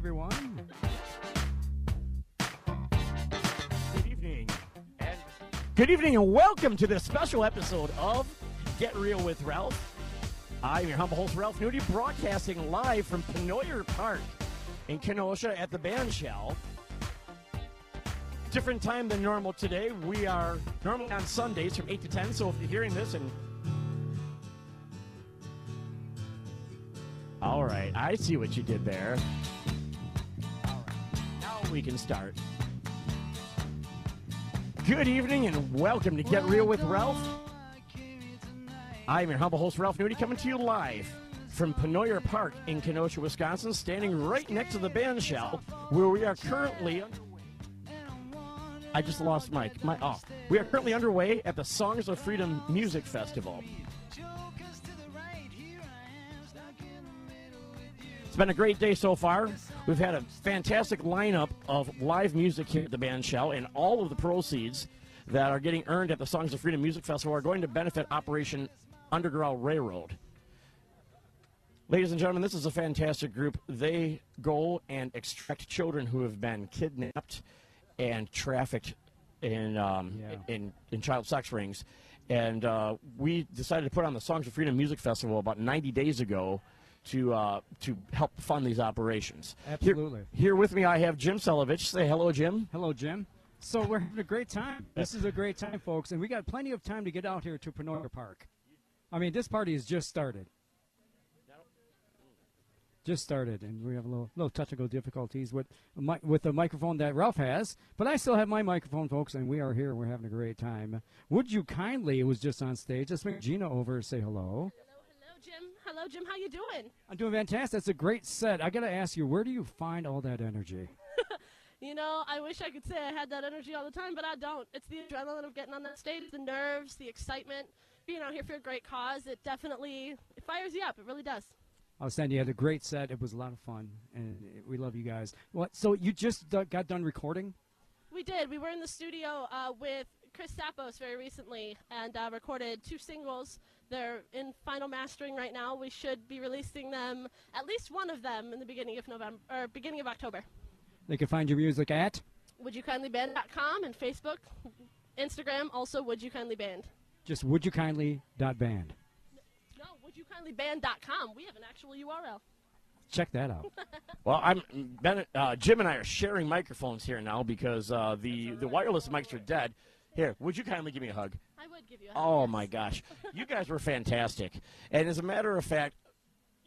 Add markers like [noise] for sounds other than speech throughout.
everyone. Good evening. And good evening, and welcome to this special episode of Get Real with Ralph. I'm your humble host, Ralph Nudie, broadcasting live from Penoyer Park in Kenosha at the Band Shell. Different time than normal today. We are normally on Sundays from 8 to 10, so if you're hearing this and all right, I see what you did there. We can start. Good evening and welcome to Get Real with Ralph. I'm your humble host, Ralph Nudie, coming to you live from Penoyer Park in Kenosha, Wisconsin, standing right next to the band shell where we are currently. I just lost Mike. My oh, we are currently underway at the Songs of Freedom Music Festival. It's been a great day so far. We've had a fantastic lineup of live music here at the band shell, and all of the proceeds that are getting earned at the Songs of Freedom Music Festival are going to benefit Operation Underground Railroad. Ladies and gentlemen, this is a fantastic group. They go and extract children who have been kidnapped and trafficked in um, Yeah. in, in child sex rings. And uh, we decided to put on the Songs of Freedom Music Festival about 90 days ago to uh, to help fund these operations. Here- Absolutely. Here, with me, I have Jim Selovich. Say hello, Jim. Hello, Jim. So we're having a great time. This is a great time, folks, and we got plenty of time to get out here to Penoyer Park. I mean, this party has just started. Just started, and we have a little, little technical difficulties with a with the microphone that Ralph has, but I still have my microphone, folks, and we are here. We're having a great time. Would you kindly, it was just on stage, let's bring Gina over say hello. Hello, hello, Jim. Hello, Jim. How you doing? I'm doing fantastic. It's a great set. I got to ask you, where do you find all that energy? [laughs] You know, I wish I could say I had that energy all the time, but I don't. It's the adrenaline of getting on that stage, the nerves, the excitement, being out here for a great cause. It definitely it fires you up. It really does. Outstanding. You had a great set. It was a lot of fun, and we love you guys. What? So you just d- got done recording? We did. We were in the studio uh, with Chris Sapos very recently and uh, recorded two singles. They're in final mastering right now. We should be releasing them, at least one of them, in the beginning of November or beginning of October. They can find your music at wouldyoukindlyband.com and Facebook, Instagram. Also, Would You Kindly Band. just wouldyoukindly.band. No, wouldyoukindlyband.com. We have an actual URL. Check that out. [laughs] Well, I'm ben, uh, Jim and I are sharing microphones here now because uh, the the wireless mics are dead. Here, would you kindly give me a hug? I would give you a hug. Oh my gosh, [laughs] you guys were fantastic. And as a matter of fact,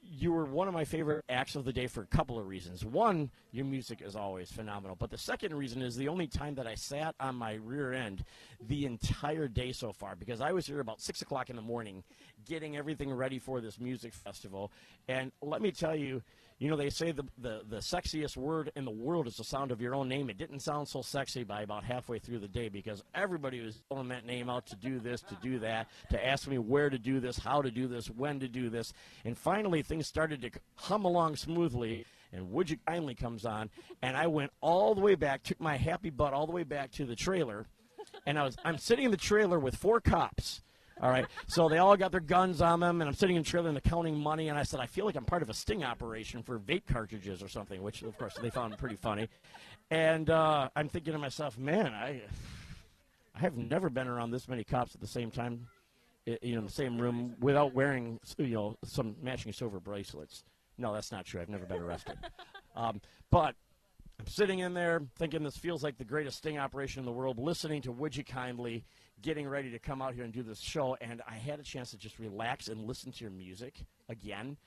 you were one of my favorite acts of the day for a couple of reasons. One, your music is always phenomenal. But the second reason is the only time that I sat on my rear end the entire day so far because I was here about six o'clock in the morning getting everything ready for this music festival. And let me tell you, you know, they say the, the, the sexiest word in the world is the sound of your own name. It didn't sound so sexy by about halfway through the day because everybody was throwing that name out to do this, to do that, to ask me where to do this, how to do this, when to do this. And finally, things started to hum along smoothly. And Would You Kindly comes on. And I went all the way back, took my happy butt all the way back to the trailer. And I was, I'm sitting in the trailer with four cops. All right. So they all got their guns on them, and I'm sitting in the trailer and they're counting money. And I said, I feel like I'm part of a sting operation for vape cartridges or something, which, of course, they found pretty funny. And uh, I'm thinking to myself, man, I, I have never been around this many cops at the same time, you know, in the same room without wearing, you know, some matching silver bracelets. No, that's not true. I've never been arrested. [laughs] um, but I'm sitting in there thinking this feels like the greatest sting operation in the world, listening to Would You Kindly, getting ready to come out here and do this show. And I had a chance to just relax and listen to your music again.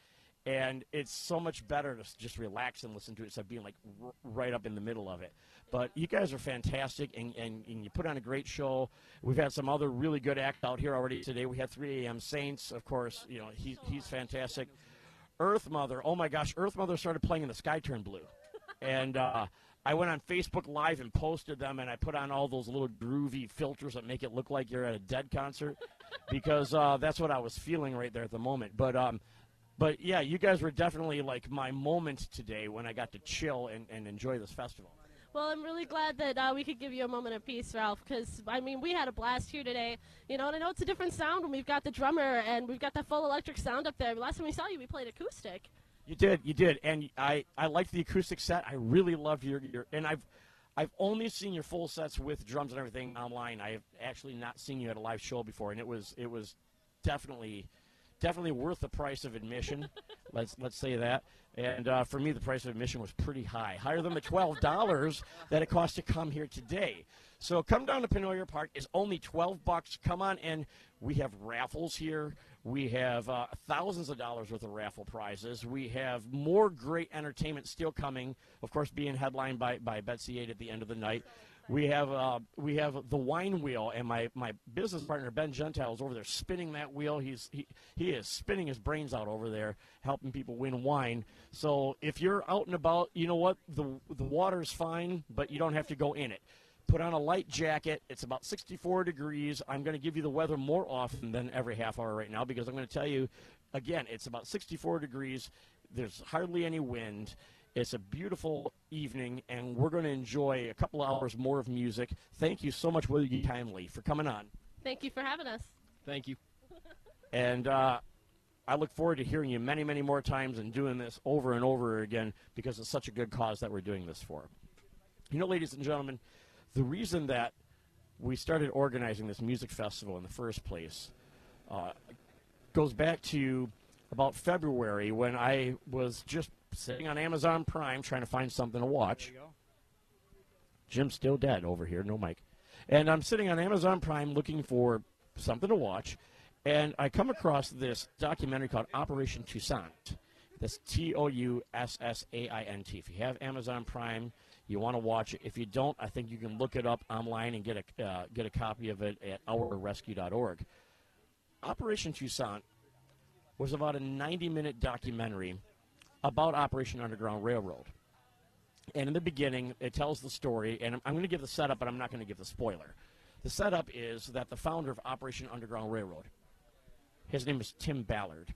And it's so much better to just relax and listen to it instead of being like r- right up in the middle of it. But you guys are fantastic, and, and, and you put on a great show. We've had some other really good acts out here already today. We had 3 a.m. Saints, of course. You know, he, he's fantastic. Earth Mother. Oh my gosh, Earth Mother started playing in the Sky Turned Blue, and uh, I went on Facebook Live and posted them, and I put on all those little groovy filters that make it look like you're at a Dead concert, [laughs] because uh, that's what I was feeling right there at the moment. But um, but yeah, you guys were definitely like my moment today when I got to chill and, and enjoy this festival. Well, I'm really glad that uh, we could give you a moment of peace, Ralph, because, I mean, we had a blast here today. You know, and I know it's a different sound when we've got the drummer and we've got that full electric sound up there. Last time we saw you, we played acoustic. You did, you did, and I I liked the acoustic set. I really loved your your, and I've I've only seen your full sets with drums and everything online. I have actually not seen you at a live show before, and it was it was definitely definitely worth the price of admission. [laughs] let's let's say that. And uh, for me, the price of admission was pretty high, higher than the twelve dollars that it cost to come here today. So come down to Penoyer Park. is only twelve bucks. Come on in. We have raffles here. We have uh, thousands of dollars worth of raffle prizes. We have more great entertainment still coming. Of course, being headlined by by Betsy Ade at the end of the night. We have uh, we have the wine wheel, and my, my business partner Ben Gentile is over there spinning that wheel. He's he, he is spinning his brains out over there, helping people win wine. So if you're out and about, you know what the the water's fine, but you don't have to go in it. Put on a light jacket. It's about 64 degrees. I'm going to give you the weather more often than every half hour right now because I'm going to tell you again. It's about 64 degrees. There's hardly any wind it's a beautiful evening, and we're going to enjoy a couple hours more of music. Thank you so much, Would You Kindly, for coming on. Thank you for having us. Thank you. And uh, I look forward to hearing you many, many more times and doing this over and over again because it's such a good cause that we're doing this for. You know, ladies and gentlemen, the reason that we started organizing this music festival in the first place uh, goes back to about February when I was just sitting on Amazon Prime trying to find something to watch. Jim's still dead over here, no mic. And I'm sitting on Amazon Prime looking for something to watch, and I come across this documentary called Operation Toussaint. That's T O U S S A I N T. If you have Amazon Prime, you want to watch it. If you don't, I think you can look it up online and get a uh, get a copy of it at ourrescue.org. Operation Toussaint was about a 90 minute documentary about Operation Underground Railroad. And in the beginning, it tells the story, and I'm, I'm going to give the setup, but I'm not going to give the spoiler. The setup is that the founder of Operation Underground Railroad, his name is Tim Ballard,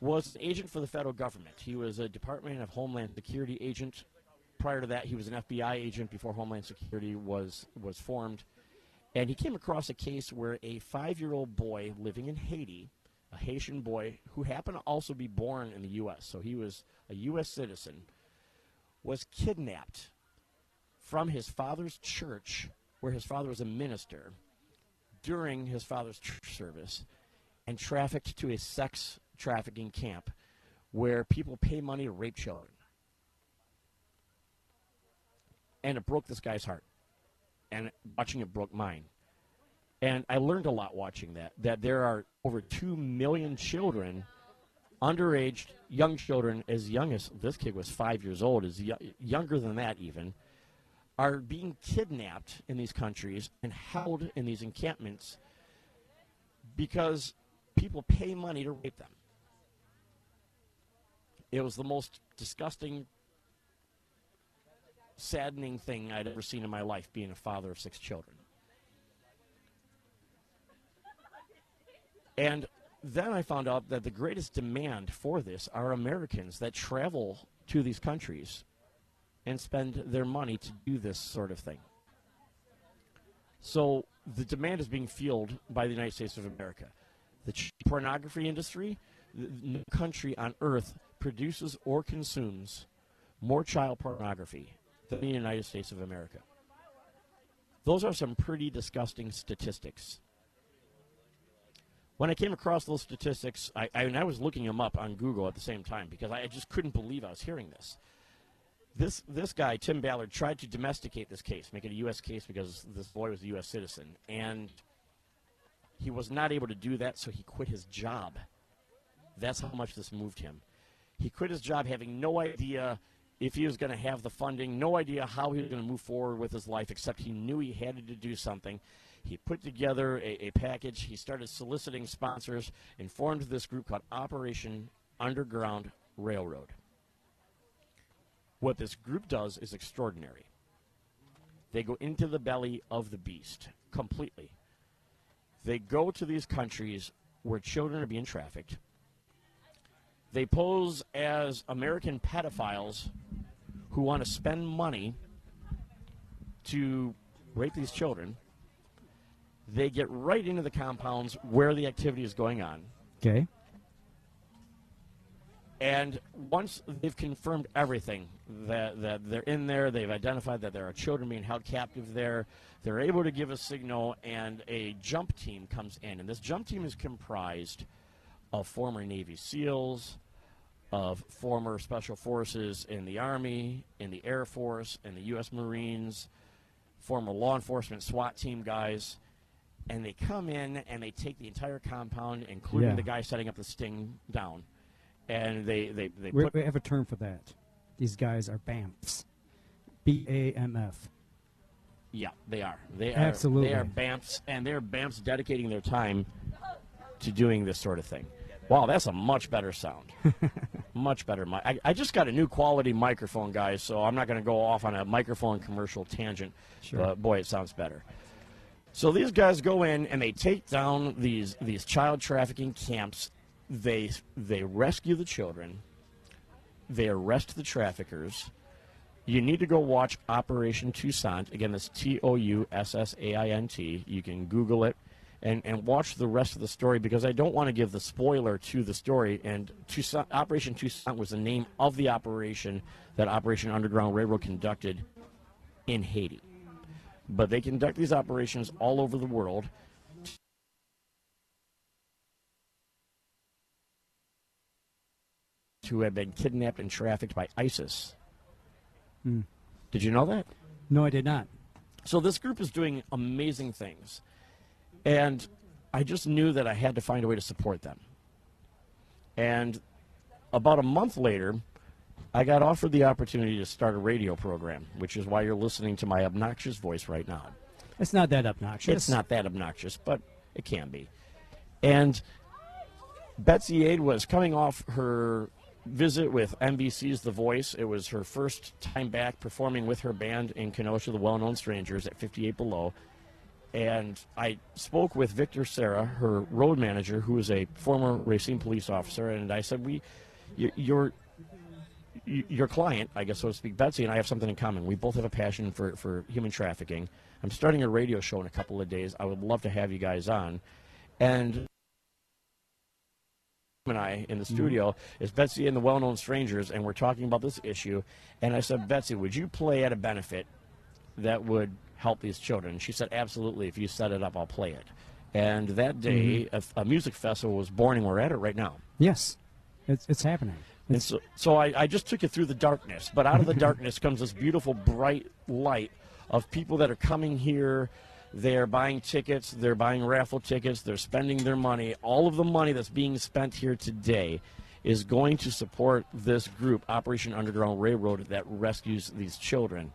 was an agent for the federal government. He was a Department of Homeland Security agent. Prior to that, he was an FBI agent before Homeland Security was, was formed. And he came across a case where a five year old boy living in Haiti a Haitian boy who happened to also be born in the U.S., so he was a U.S. citizen, was kidnapped from his father's church, where his father was a minister, during his father's church service, and trafficked to a sex trafficking camp where people pay money to rape children. And it broke this guy's heart. And watching it broke mine. And I learned a lot watching that, that there are over 2 million children, underage, young children, as young as this kid was five years old, is y- younger than that even, are being kidnapped in these countries and held in these encampments because people pay money to rape them. It was the most disgusting, saddening thing I'd ever seen in my life being a father of six children. And then I found out that the greatest demand for this are Americans that travel to these countries and spend their money to do this sort of thing. So the demand is being fueled by the United States of America. The pornography industry, no country on earth produces or consumes more child pornography than the United States of America. Those are some pretty disgusting statistics when I came across those statistics, I, I, I was looking them up on Google at the same time because I just couldn't believe I was hearing this. This this guy Tim Ballard tried to domesticate this case, make it a U.S. case because this boy was a U.S. citizen, and he was not able to do that, so he quit his job. That's how much this moved him. He quit his job, having no idea if he was going to have the funding, no idea how he was going to move forward with his life, except he knew he had to do something. He put together a, a package. He started soliciting sponsors and formed this group called Operation Underground Railroad. What this group does is extraordinary. They go into the belly of the beast completely. They go to these countries where children are being trafficked. They pose as American pedophiles who want to spend money to rape these children. They get right into the compounds where the activity is going on. Okay. And once they've confirmed everything, that, that they're in there, they've identified that there are children being held captive there, they're able to give a signal, and a jump team comes in. And this jump team is comprised of former Navy SEALs, of former Special Forces in the Army, in the Air Force, in the U.S. Marines, former law enforcement SWAT team guys. And they come in and they take the entire compound, including Yeah. the guy setting up the sting, down. And they, they, they We, put we have a term for that. These guys are BAMFs. B A M F. Yeah, they are. They are. Absolutely. They are BAMFs, and they're BAMFs dedicating their time to doing this sort of thing. Wow, that's a much better sound. [laughs] much better. mi- I, I just got a new quality microphone, guys, so I'm not going to go off on a microphone commercial tangent. Sure. But boy, it sounds better. So these guys go in and they take down these these child trafficking camps. They they rescue the children. They arrest the traffickers. You need to go watch Operation Toussaint. Again, that's T O U S S A I N T. You can Google it and, and watch the rest of the story because I don't want to give the spoiler to the story. And Toussaint, Operation Toussaint was the name of the operation that Operation Underground Railroad conducted in Haiti. But they conduct these operations all over the world. Who have been kidnapped and trafficked by ISIS. Hmm. Did you know that? No, I did not. So this group is doing amazing things. And I just knew that I had to find a way to support them. And about a month later, I got offered the opportunity to start a radio program, which is why you're listening to my obnoxious voice right now. It's not that obnoxious. It's not that obnoxious, but it can be. And Betsy Ade was coming off her visit with NBC's The Voice. It was her first time back performing with her band in Kenosha, the well known strangers at 58 Below. And I spoke with Victor Sarah, her road manager, who is a former Racine police officer, and I said, "We, your, your client, I guess so to speak, Betsy, and I have something in common. We both have a passion for, for human trafficking. I'm starting a radio show in a couple of days. I would love to have you guys on. And and I in the mm-hmm. studio is Betsy and the Well Known Strangers, and we're talking about this issue. And I said, Betsy, would you play at a benefit that would help these children? She said, absolutely. If you set it up, I'll play it. And that mm-hmm. day, a, a music festival was born, and we're at it right now. Yes, it's it's happening. And so, so I, I just took you through the darkness, but out of the [laughs] darkness comes this beautiful, bright light of people that are coming here. They're buying tickets, they're buying raffle tickets, they're spending their money. All of the money that's being spent here today is going to support this group, Operation Underground Railroad, that rescues these children.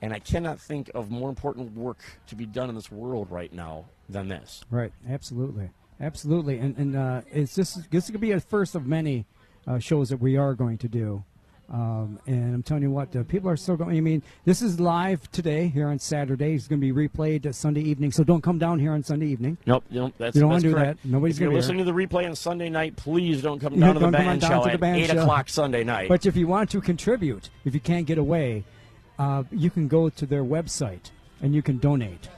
And I cannot think of more important work to be done in this world right now than this. Right, absolutely, absolutely, and and uh, it's this this is gonna be a first of many uh, shows that we are going to do. Um, and I'm telling you what, uh, people are still going. I mean, this is live today here on Saturday. It's going to be replayed uh, Sunday evening, so don't come down here on Sunday evening. Nope, you don't, that's, You don't that's wanna do correct. that. Nobody's if you're gonna be listening to the replay on Sunday night, please don't come [laughs] down to the come down show to the at band 8 show. o'clock Sunday night. But if you want to contribute, if you can't get away, uh, you can go to their website and you can donate.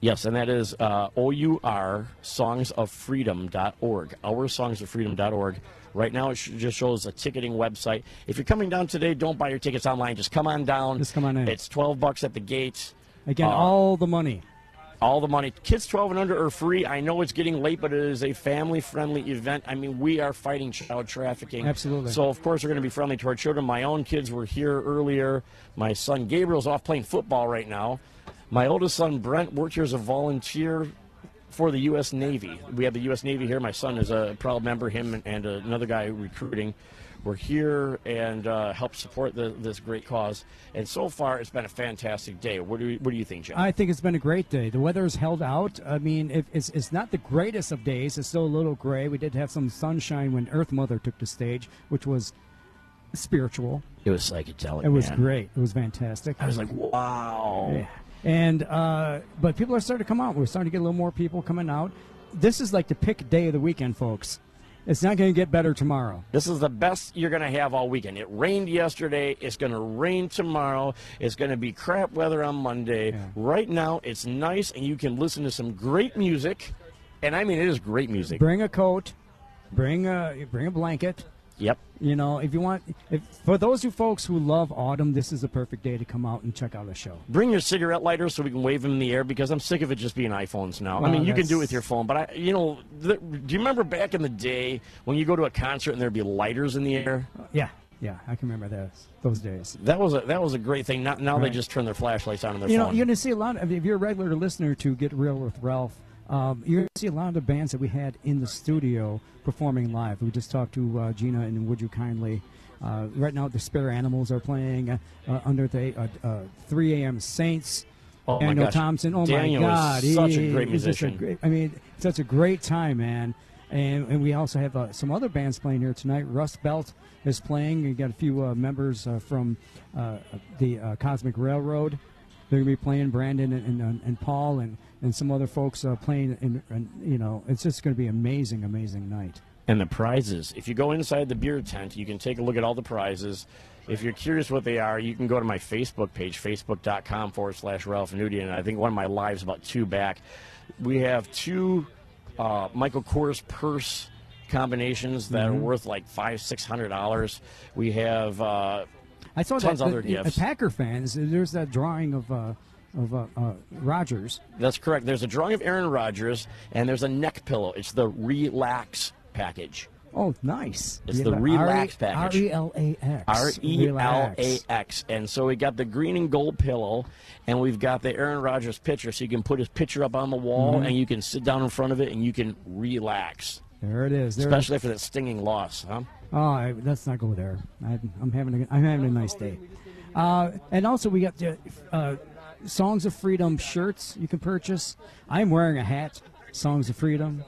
Yes, and that is uh, O-U-R songsoffreedom.org. Our songsoffreedom.org. Right now, it sh- just shows a ticketing website. If you're coming down today, don't buy your tickets online. Just come on down. Just come on in. It's 12 bucks at the gate. Again, Uh, all the money. All the money. Kids 12 and under are free. I know it's getting late, but it is a family-friendly event. I mean, we are fighting child trafficking. Absolutely. So, of course, we're going to be friendly to our children. My own kids were here earlier. My son Gabriel's off playing football right now. My oldest son Brent worked here as a volunteer for the U.S. Navy. We have the U.S. Navy here. My son is a proud member. Him and, and another guy recruiting. We're here and uh, help support the, this great cause. And so far, it's been a fantastic day. What do you, what do you think, Jim? I think it's been a great day. The weather has held out. I mean, if it's, it's not the greatest of days. It's still a little gray. We did have some sunshine when Earth Mother took the stage, which was spiritual. it was psychedelic. It was man. great. It was fantastic. I was like, wow. Yeah. And uh, but people are starting to come out. We're starting to get a little more people coming out. This is like the pick day of the weekend, folks. It's not going to get better tomorrow. This is the best you're going to have all weekend. It rained yesterday. It's going to rain tomorrow. It's going to be crap weather on Monday. Yeah. Right now, it's nice, and you can listen to some great music. And I mean, it is great music. Bring a coat, bring a bring a blanket, Yep. You know, if you want, if for those you folks who love autumn, this is the perfect day to come out and check out a show. Bring your cigarette lighter so we can wave them in the air because I'm sick of it just being iPhones now. I mean, you can do it with your phone, but I, you know, the, do you remember back in the day when you go to a concert and there'd be lighters in the air? Uh, yeah, yeah, I can remember those those days. That was a that was a great thing. Now, now they just turn their flashlights on in their phone. You know, you're to see a lot. Of, if you're a regular listener to Get Real with Ralph, um, you're going to see a lot of the bands that we had in the studio performing live. We just talked to uh, Gina and Would You Kindly. Uh, right now, the Spare Animals are playing uh, uh, under the uh, uh, 3 a.m. Saints. Oh, my Daniel. Thompson. Oh Daniel my is God, such a great is just a musician. great- I mean, such a great time, man. And, and we also have uh, some other bands playing here tonight. Rust Belt is playing. You got a few uh, members uh, from uh, the uh, Cosmic Railroad. They're gonna be playing Brandon and, and, and Paul and, and some other folks uh, playing. And, and you know, it's just gonna be amazing, amazing night. And the prizes. If you go inside the beer tent, you can take a look at all the prizes. If you're curious what they are, you can go to my Facebook page, facebook.com forward slash Ralph Nudie. And I think one of my lives about two back, we have two uh, Michael Kors purse combinations that Mm-hmm. are worth like five, six hundred dollars. We have uh, I saw Tons that of other uh, gifts. Packer fans. There's that drawing of uh, of uh, uh, Rodgers. that's correct. There's a drawing of Aaron Rodgers, and there's a neck pillow. It's the Relax package. Oh, nice! It's You the have Relax package. R E L A X. R E L A Relax. And so we got the green and gold pillow, and we've got the Aaron Rodgers picture. So you can put his picture up on the wall, Mm-hmm. and you can sit down in front of it, and you can relax. There it is. There. Especially after that stinging loss, huh? Oh, I, let's not go there. I, I'm having a, I'm having a nice day. Uh, and also, we got the uh, Songs of Freedom shirts you can purchase. I'm wearing a hat, Songs of Freedom,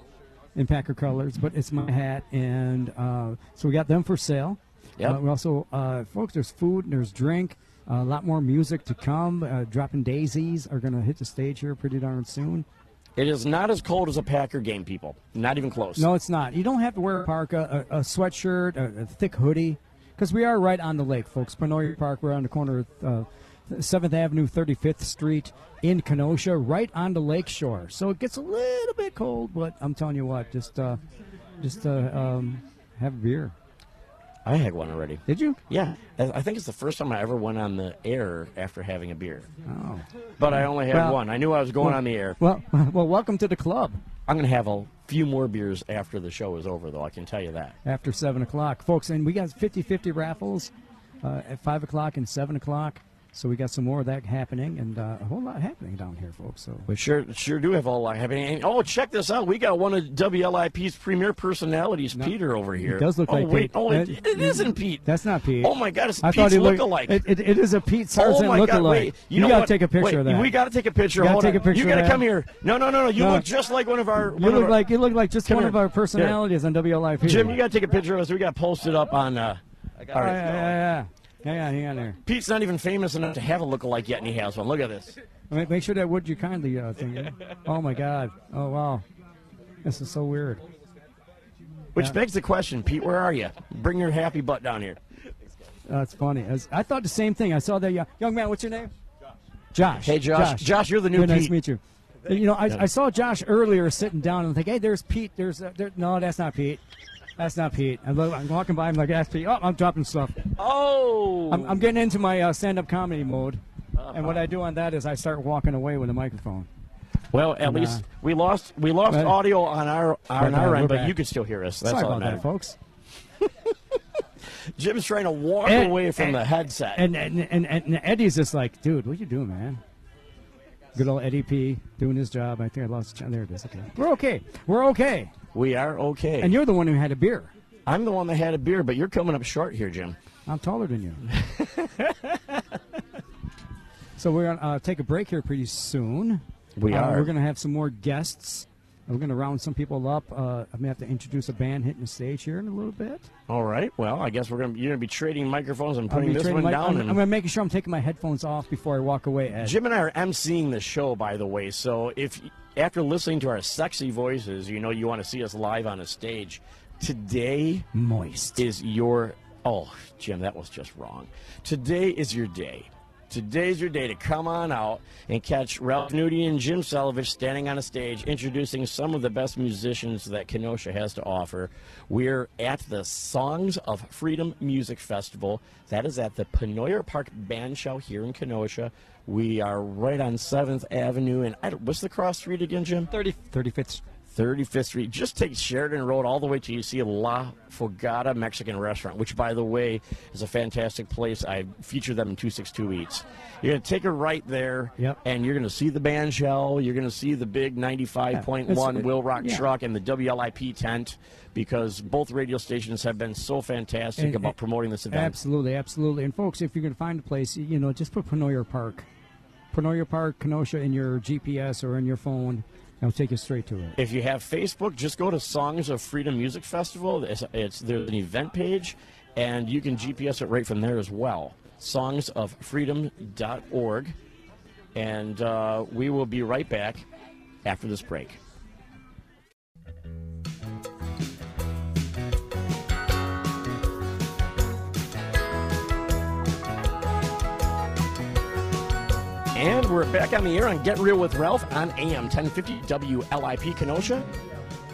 in Packer colors, but it's my hat, and uh, so we got them for sale. Yep. Uh, we also, uh, folks, there's food and there's drink. a lot more music to come. Uh, Dropping Daisies are going to hit the stage here pretty darn soon. It is not as cold as a Packer game, people. Not even close. No, it's not. You don't have to wear a parka, a, a sweatshirt, a, a thick hoodie, because we are right on the lake, folks. Penoyer Park, we're on the corner of uh, 7th Avenue, 35th Street in Kenosha, right on the lake shore. So it gets a little bit cold, but I'm telling you what, just uh, just uh, um, have a beer. I had one already. Did you? Yeah, I I think it's the first time I ever went on the air after having a beer. Oh. But I only had Well- one. I knew I was going well- on the air. Well, [laughs] well, welcome to the club. I'm going to have a few more beers after the show is over, though. I can tell you that. after 7 o'clock. Folks, and we got 50 50 raffles uh, at 5 o'clock and 7 o'clock. So we got some more of that happening and uh, a whole lot happening down here, folks. So We sure sure do have a lot happening. And, oh, check this out. We got one of WLIP's premier personalities, Peter, over here. does look oh, like wait. Pete. Oh, it, That- it isn't Pete. that's not Pete. Oh, my God. It's I Pete's thought he looked look-alike. It, it, it is a Pete Sargent oh, my God. lookalike. Wait. You, You, know got to what? take a picture Wait, of that. We got to take a picture. gotta Hold take on. a picture You got to come here. No, no, no, no. You No. look just like one of our. you one of look our- like you look like just one here. of our personalities on WLIP. Jim, you got to take a picture of us. We got to post it up on. Uh, all Oh, right. yeah, yeah, yeah. Hang on, hang on there. Pete's not even famous enough to have a lookalike yet, and he has one. Look at this. Make, make sure that would you kindly uh, thing. Oh my God. Oh wow. This is so weird. Which Yeah. begs the question, Pete, where are you? Bring your happy butt down here. That's funny. As- I thought the same thing. I saw that young, young man. What's your name? Josh. Josh. Hey, Josh. Josh, you're the new Good, nice to meet you. You know, I, I saw Josh earlier sitting down and I think, hey, there's Pete. There's uh, there, no, that's not Pete. That's not Pete. I look, I'm walking by. I'm like, that's Pete. Oh, I'm dropping stuff. Oh. I'm, I'm getting into my uh, stand-up comedy mode, Uh-huh. and what I do on that is I start walking away with a microphone. well, at Nah. least we lost we lost But- audio on our on But, uh, our end, but back. you can still hear us. That's Sorry all about that folks. [laughs] Jim's trying to walk And- away from and- the headset. And and, and and Eddie's just like, dude, what you doing, man? Good old Eddie P doing his job. I think I lost. There it is. Okay, we're okay. We're okay. We are okay. And you're the one who had a beer. I'm the one that had a beer, but you're coming up short here, Jim. I'm taller than you. [laughs] so we're going to uh, take a break here pretty soon. We Uh, are. We're going to have some more guests. We're going to round some people up. Uh, I'm going to have to introduce a band hitting the stage here in a little bit. All right. Well, I guess we're gonna you're gonna be trading microphones and putting this one my- down. I'm, I'm going to make sure I'm taking my headphones off before I walk away, Ed. Jim and I are emceeing the show, by the way. So if after listening to our sexy voices, you know you want to see us live on a stage, today Moist. is your oh Jim, that was just wrong. Today is your day. Today's your day to come on out and catch Ralph Nudie and Jim Selovich standing on a stage introducing some of the best musicians that Kenosha has to offer. We're at the Songs of Freedom Music Festival. That is at the Penoyer Park Bandshell here in Kenosha. We are right on 7th Avenue. And I what's the cross street again, Jim? 30, 35th 35th Street. Just take Sheridan Road all the way till you see La Fogata Mexican Restaurant, which, by the way, is a fantastic place. I feature them in 262 Eats. You're going to take a right there, Yep. and you're going to see the band shell. You're going to see the big 95.1 It's- Will Rock yeah. truck and the WLIP tent because both radio stations have been so fantastic And- about and- promoting this event. Absolutely, absolutely. And folks, if you're going to find a place, you know, just put Penoyer Park, Penoyer Park, Kenosha in your GPS or in your phone. It'll take you straight to it. If you have Facebook, just go to Songs of Freedom Music Festival. It's, it's there's an event page, and you can GPS it right from there as well. Songsoffreedom.org, and uh, we will be right back after this break. And we're back on the air on Get Real with Ralph on AM 1050 WLIP Kenosha.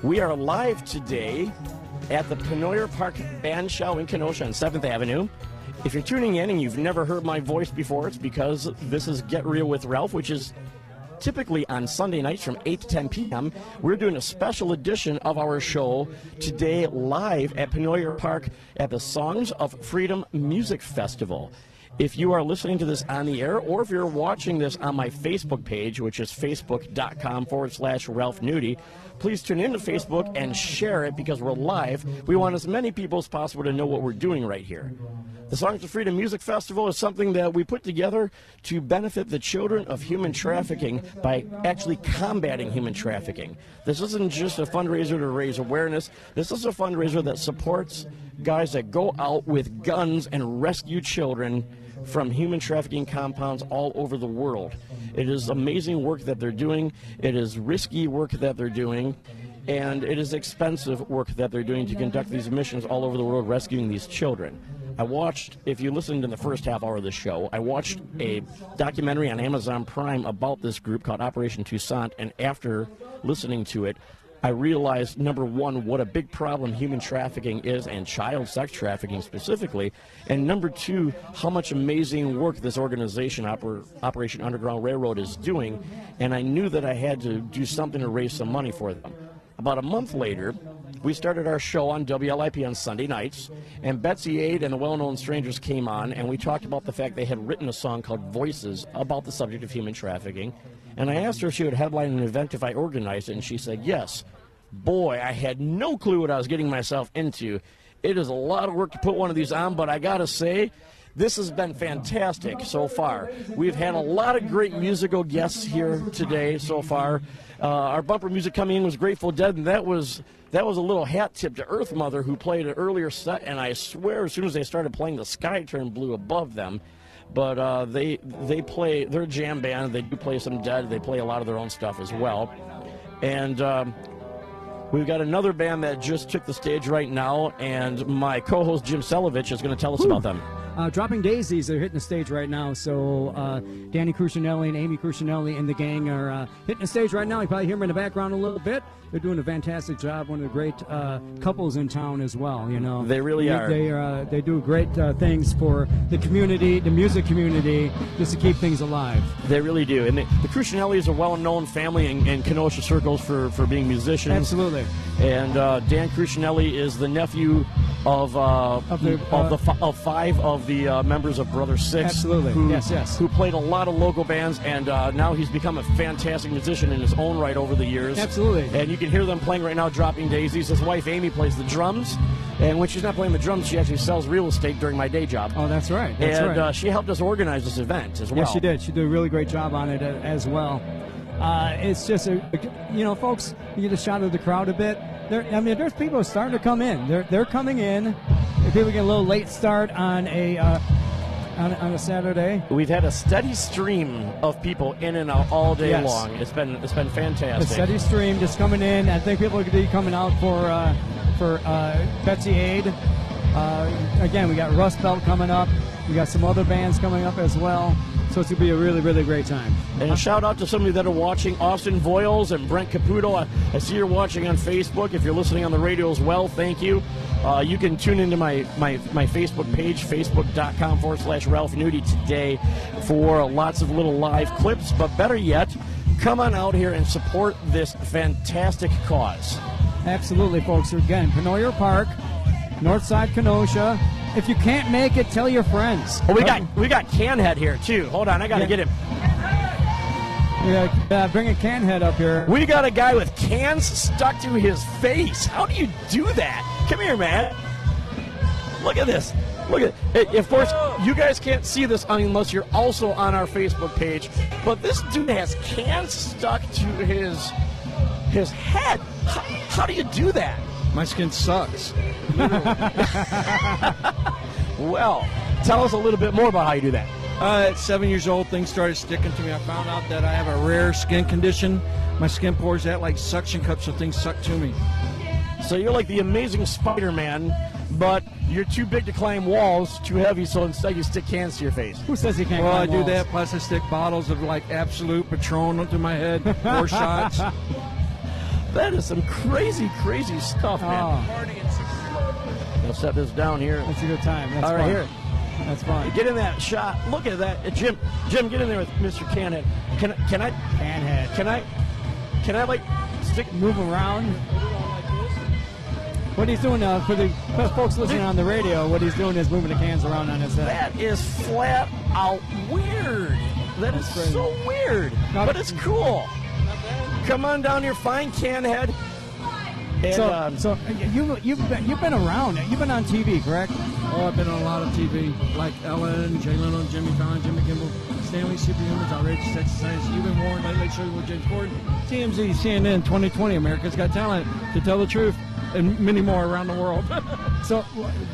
We are live today at the Penoyer Park Band Show in Kenosha on 7th Avenue. If you're tuning in and you've never heard my voice before, it's because this is Get Real with Ralph, which is typically on Sunday nights from 8 to 10 p.m. We're doing a special edition of our show today live at Penoyer Park at the Songs of Freedom Music Festival. If you are listening to this on the air or if you're watching this on my Facebook page, which is facebook.com forward slash Ralph Nudie, please tune into Facebook and share it because we're live. We want as many people as possible to know what we're doing right here. The Songs of Freedom Music Festival is something that we put together to benefit the children of human trafficking by actually combating human trafficking. This isn't just a fundraiser to raise awareness, this is a fundraiser that supports guys that go out with guns and rescue children from human trafficking compounds all over the world. It is amazing work that they're doing, it is risky work that they're doing. And it is expensive work that they're doing to conduct these missions all over the world rescuing these children. I watched, if you listened in the first half hour of the show, I watched a documentary on Amazon Prime about this group called Operation Toussaint, and after listening to it, I realized number one, what a big problem human trafficking is, and child sex trafficking specifically, and number two, how much amazing work this organization, Oper- Operation Underground Railroad, is doing, and I knew that I had to do something to raise some money for them. About a month later, we started our show on WLIP on Sunday nights, and Betsy Ade and the Well Known Strangers came on, and we talked about the fact they had written a song called Voices about the subject of human trafficking. And I asked her if she would headline an event if I organized it, and she said yes. Boy, I had no clue what I was getting myself into. It is a lot of work to put one of these on, but I gotta say, this has been fantastic so far. We've had a lot of great musical guests here today so far. Uh, our bumper music coming in was Grateful Dead, and that was that was a little hat tip to Earth Mother, who played an earlier set. And I swear, as soon as they started playing, the sky turned blue above them. But uh, they they play. They're a jam band. They do play some Dead. They play a lot of their own stuff as well. And um, We've got another band that just took the stage right now, and my co-host Jim Selovich is going to tell us about them. Uh, Dropping Daisies, they're hitting the stage right now. So uh, Danny Crucianelli and Amy Crucianelli and the gang are uh, hitting the stage right now. You probably hear them in the background a little bit. They're doing a fantastic job. One of the great uh, couples in town as well. You know, They really they, are. They uh, they do great uh, things for the community, the music community, just to keep things alive. They really do, and the, the Crucinellis are a well-known family in, in Kenosha circles for, for being musicians. Absolutely. And uh, Dan Crucinelli is the nephew of uh, Of the, of, uh, the fi- of five of the uh, members of Brother Six. Absolutely. Who, Yes, yes. Who played a lot of local bands, and uh, now he's become a fantastic musician in his own right over the years. Absolutely. And you can hear them playing right now, dropping daisies. His wife Amy plays the drums, and when she's not playing the drums, she actually sells real estate during my day job. Oh, that's right. That's and right. uh, she helped us organize this event as well. Yes, she did. She did a really great job on it uh, as well. Uh, it's just a, you know, folks, you get a shot of the crowd a bit. There, I mean, there's people starting to come in. They're they're coming in. People get a little late start on a uh, on, on a Saturday. We've had a steady stream of people in and out all day Yes. long. It's been it's been fantastic. A steady stream just coming in. I think people are going to be coming out for uh, for uh, Betsy Ade. Uh, again, we got Rust Belt coming up. We got some other bands coming up as well. So it's gonna be a really, really great time. And a shout out to somebody that are watching, Austin Voiles and Brent Caputo. I, I see you're watching on Facebook. If you're listening on the radio as well, thank you. Uh, you can tune into my, my, my Facebook page, facebook.com forward slash Ralph Nudie today for lots of little live clips. But better yet, come on out here and support this fantastic cause. Absolutely, folks. Again, Penoyer Park, Northside Kenosha. If you can't make it, tell your friends. Oh, we got we got Canhead here too. Hold on, I got to Yeah. get him. Yeah, uh, bring a can head up here. We got a guy with cans stuck to his face. How do you do that? Come here, man. Look at this. Look at it. Of course, you guys can't see this unless you're also on our Facebook page. But this dude has cans stuck to his his head. How, how do you do that? My skin sucks. [laughs] Well, tell us a little bit more about how you do that. Uh, at seven years old, things started sticking to me. I found out that I have a rare skin condition. My skin pores out like suction cups, so things suck to me. So you're like the amazing Spider-Man, but you're too big to climb walls, too heavy, so instead you stick cans to your face. Who says he can't? Well, I do walls? that. Plus, I stick bottles of like Absolute Patron onto my head, four [laughs] shots. That is some crazy, crazy stuff, man. Oh, I'll set this down here. that's a good time. That's All right, fun. here. That's fun. Get in that shot. Look at that, Jim. Jim, get in there with Mr. Canhead. Can can I Canhead. can I can I like stick? Move around. What he's doing uh, for the folks listening on the radio, what he's doing is moving the cans around on his head. That is flat out weird. That is crazy. so weird, but it's cool. Come on down here, find Canhead. And, So, um, so you you've been, you've been around. You've been on TV, correct? Oh, I've been on a lot of TV, like Ellen, Jay Leno, Jimmy Fallon, Jimmy Kimmel, Stan Lee's Superhumans, Outrageous Exercise, You've been Warned, Late Late Show with James Corden, TMZ, CNN, 2020, America's Got Talent, To Tell the Truth, and many more around the world. [laughs] So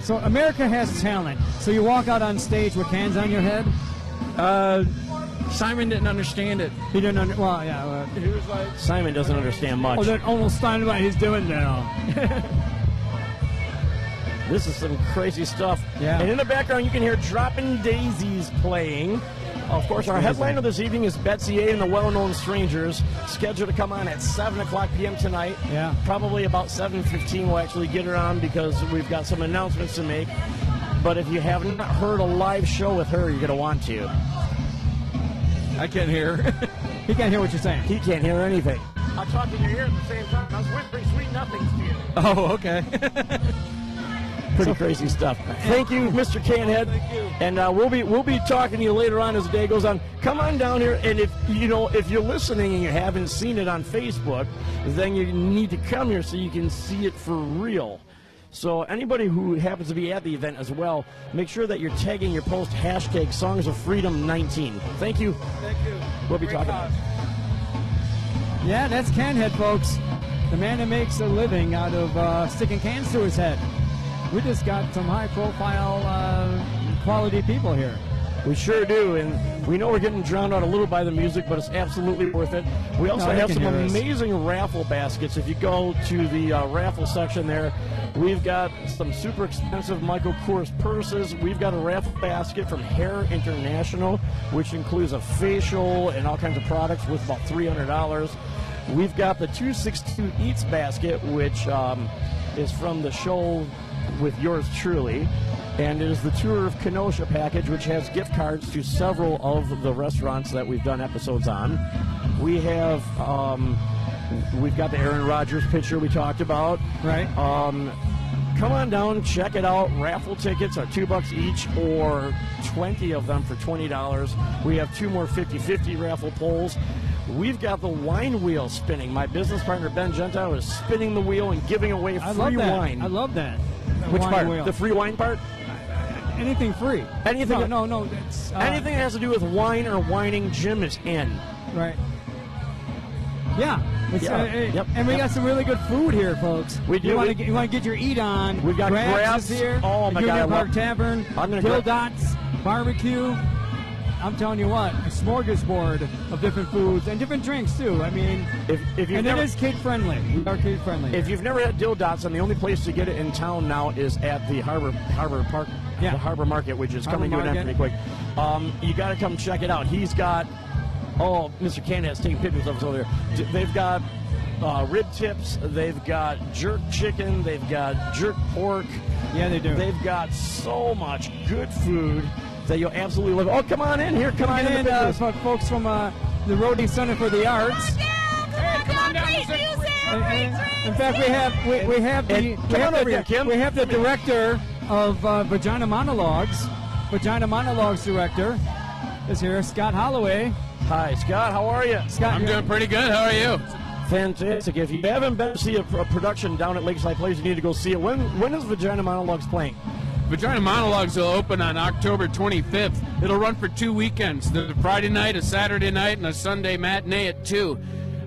so America has talent. So you walk out on stage with cans on your head. uh, Simon didn't understand it. He didn't. Under, well, yeah. Uh, He was like, Simon doesn't understand much. oh, that almost find what he's doing now. [laughs] This is some crazy stuff. Yeah. And in the background, you can hear Dropping Daisies playing. Of course, our headliner this evening is Betsy Ade and the Well Known Strangers, scheduled to come on at 7 o'clock p.m. tonight. Yeah. Probably about 7.15 we'll actually get her on because we've got some announcements to make. But if you have not heard a live show with her, you're going to want to. I can't hear. [laughs] He can't hear what you're saying. He can't hear anything. I'm talking in your ear at the same time. I was whispering sweet nothings to you. oh, okay. [laughs] Pretty crazy stuff. Thank you, Mr. Canhead. And uh, we'll be we'll be talking to you later on as the day goes on. Come on down here, and if you know if you're listening and you haven't seen it on Facebook, then you need to come here so you can see it for real. So anybody who happens to be at the event as well, make sure that you're tagging your post hashtag Songs of Freedom 19. Thank you. Thank you. We'll be talking. about. Yeah, that's Canhead, folks. The man that makes a living out of uh, sticking cans to his head. We just got some high-profile, uh, quality people here. We sure do, and we know we're getting drowned out a little by the music, but it's absolutely worth it. We also No, have some hear us. amazing raffle baskets. If you go to the uh, raffle section there, we've got some super expensive Michael Kors purses. We've got a raffle basket from Hair International, which includes a facial and all kinds of products with about $300. We've got the 262 Eats basket, which um, is from the show with yours truly. And it is the Tour of Kenosha package, which has gift cards to several of the restaurants that we've done episodes on. We have, um, we've got the Aaron Rodgers picture we talked about. Right. Um, come on down, check it out. Raffle tickets are two bucks each, or 20 of them for $20. We have two more 50 50 raffle polls. We've got the wine wheel spinning. My business partner Ben Gentile is spinning the wheel and giving away free I love that. wine. I love that. The Which part? wheel. The free wine part? Anything free. Anything- No, no, no. It's, uh, Anything that has to do with wine or whining, Jim is in. Right. Yeah. Yeah. uh, uh, Yep. And we Yep. got some really good food here, folks. We do. You want to get, you get your eat on? We've got Grabs Grabs. here. Oh, my Union God, Park Tavern. I'm gonna Dill Dots Barbecue. I'm telling you what, a smorgasbord of different foods and different drinks too. I mean, If, if and never, it is kid friendly. We are kid friendly. If you've never had dill dots, and the only place to get it in town now is at the Harbor Harbor Park Yeah. the Harbor Market, which is Harbor coming to an end Market. pretty quick. Um, you got to come check it out. He's got, oh, Mr. Candace taking pictures of us over there. They've got uh, rib tips, they've got jerk chicken, they've got jerk pork. Yeah, they do. They've got so much good food that you'll absolutely love. Oh, come on in here. Come on and in. then uh, folks from uh, the Rhodey Center for the Arts. And- and- in fact, we have we, we have the we have on the, Kim. we have the director of uh, Vagina Monologues, Vagina Monologues director is here, Scott Holloway. Hi, Scott. How are you? Scott, I'm you're- doing pretty good. How are you? Fantastic. If you haven't been to see a, a production down at Lakeside Place, you need to go see it. When when is Vagina Monologues playing? Vagina Monologues will open on October 25th. It'll run for two weekends. There's a Friday night, a Saturday night, and a Sunday matinee at 2.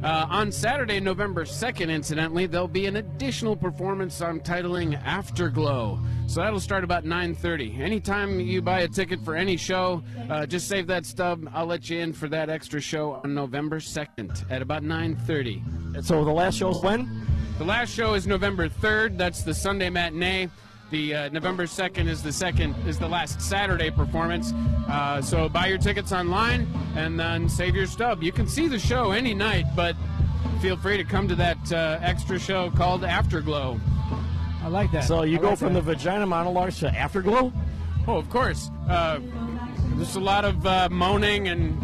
Uh, on Saturday, November 2nd, incidentally, there'll be an additional performance I'm titling Afterglow. So that'll start about 9.30. Anytime you buy a ticket for any show, uh, just save that stub. I'll let you in for that extra show on November 2nd at about 9.30. So the last show's when? The last show is November 3rd. That's the Sunday matinee. The uh, November 2nd is the second is the last Saturday performance. Uh, so buy your tickets online and then save your stub. You can see the show any night, but feel free to come to that uh, extra show called Afterglow. I like that. So you I go like from that. the Vagina Monologues to Afterglow? Oh, of course. Uh, there's a lot of uh, moaning and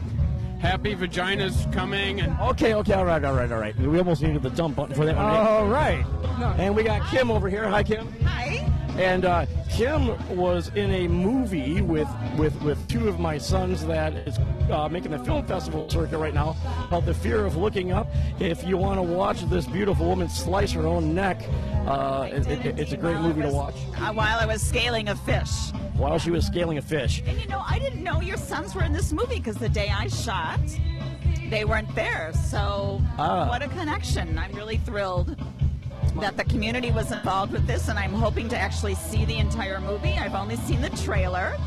happy vaginas coming and Okay, okay, all right, all right, all right. We almost needed the dump button for that one. All right. No, And we got Kim over here. Hi, Kim. Hi. And uh, Kim was in a movie with, with, with two of my sons that is uh, making the film festival circuit right now called The Fear of Looking Up. If you want to watch this beautiful woman slice her own neck, uh, it, it- it's a great movie to watch Uh, while I was scaling a fish. while she was scaling a fish. And you know, I didn't know your sons were in this movie because the day I shot, they weren't there. So, Ah. what a connection. I'm really thrilled that the community was involved with this, and I'm hoping to actually see the entire movie. I've only seen the trailer.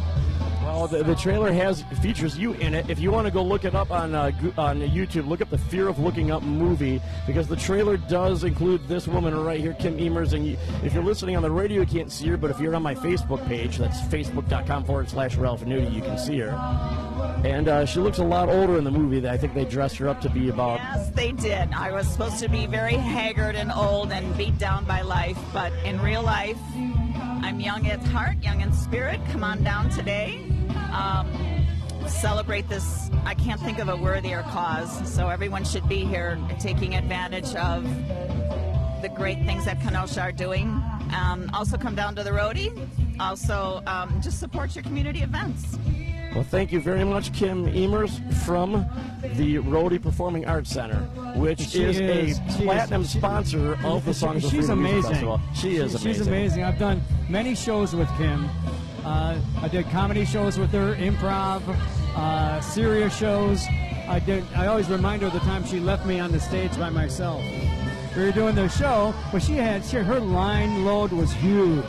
Well, the, the trailer has features you in it. If you want to go look it up on uh, on YouTube, look up the Fear of Looking Up movie because the trailer does include this woman right here, Kim Emers. And you, if you're listening on the radio, you can't see her, but if you're on my Facebook page, that's facebook.com forward slash Ralph Nudie, you can see her. And uh, she looks a lot older in the movie. I think they dressed her up to be about. Yes, they did. I was supposed to be very haggard and old and beat down by life, but in real life, I'm young at heart, young in spirit. Come on down today. Um, celebrate this. I can't think of a worthier cause, so everyone should be here taking advantage of the great things that Kenosha are doing. Um, also, come down to the roadie. Also, um, just support your community events. Well, thank you very much, Kim Emers from the Rhodey Performing Arts Center, which is, is- a she is- platinum she- sponsor of the Songs of She's amazing. She is She- amazing. She's amazing. I've done many shows with Kim. Uh, I did comedy shows with her, improv, uh, serious shows. I did. I always remind her of the time she left me on the stage by myself. We were doing the show, but she had she, her line load was huge.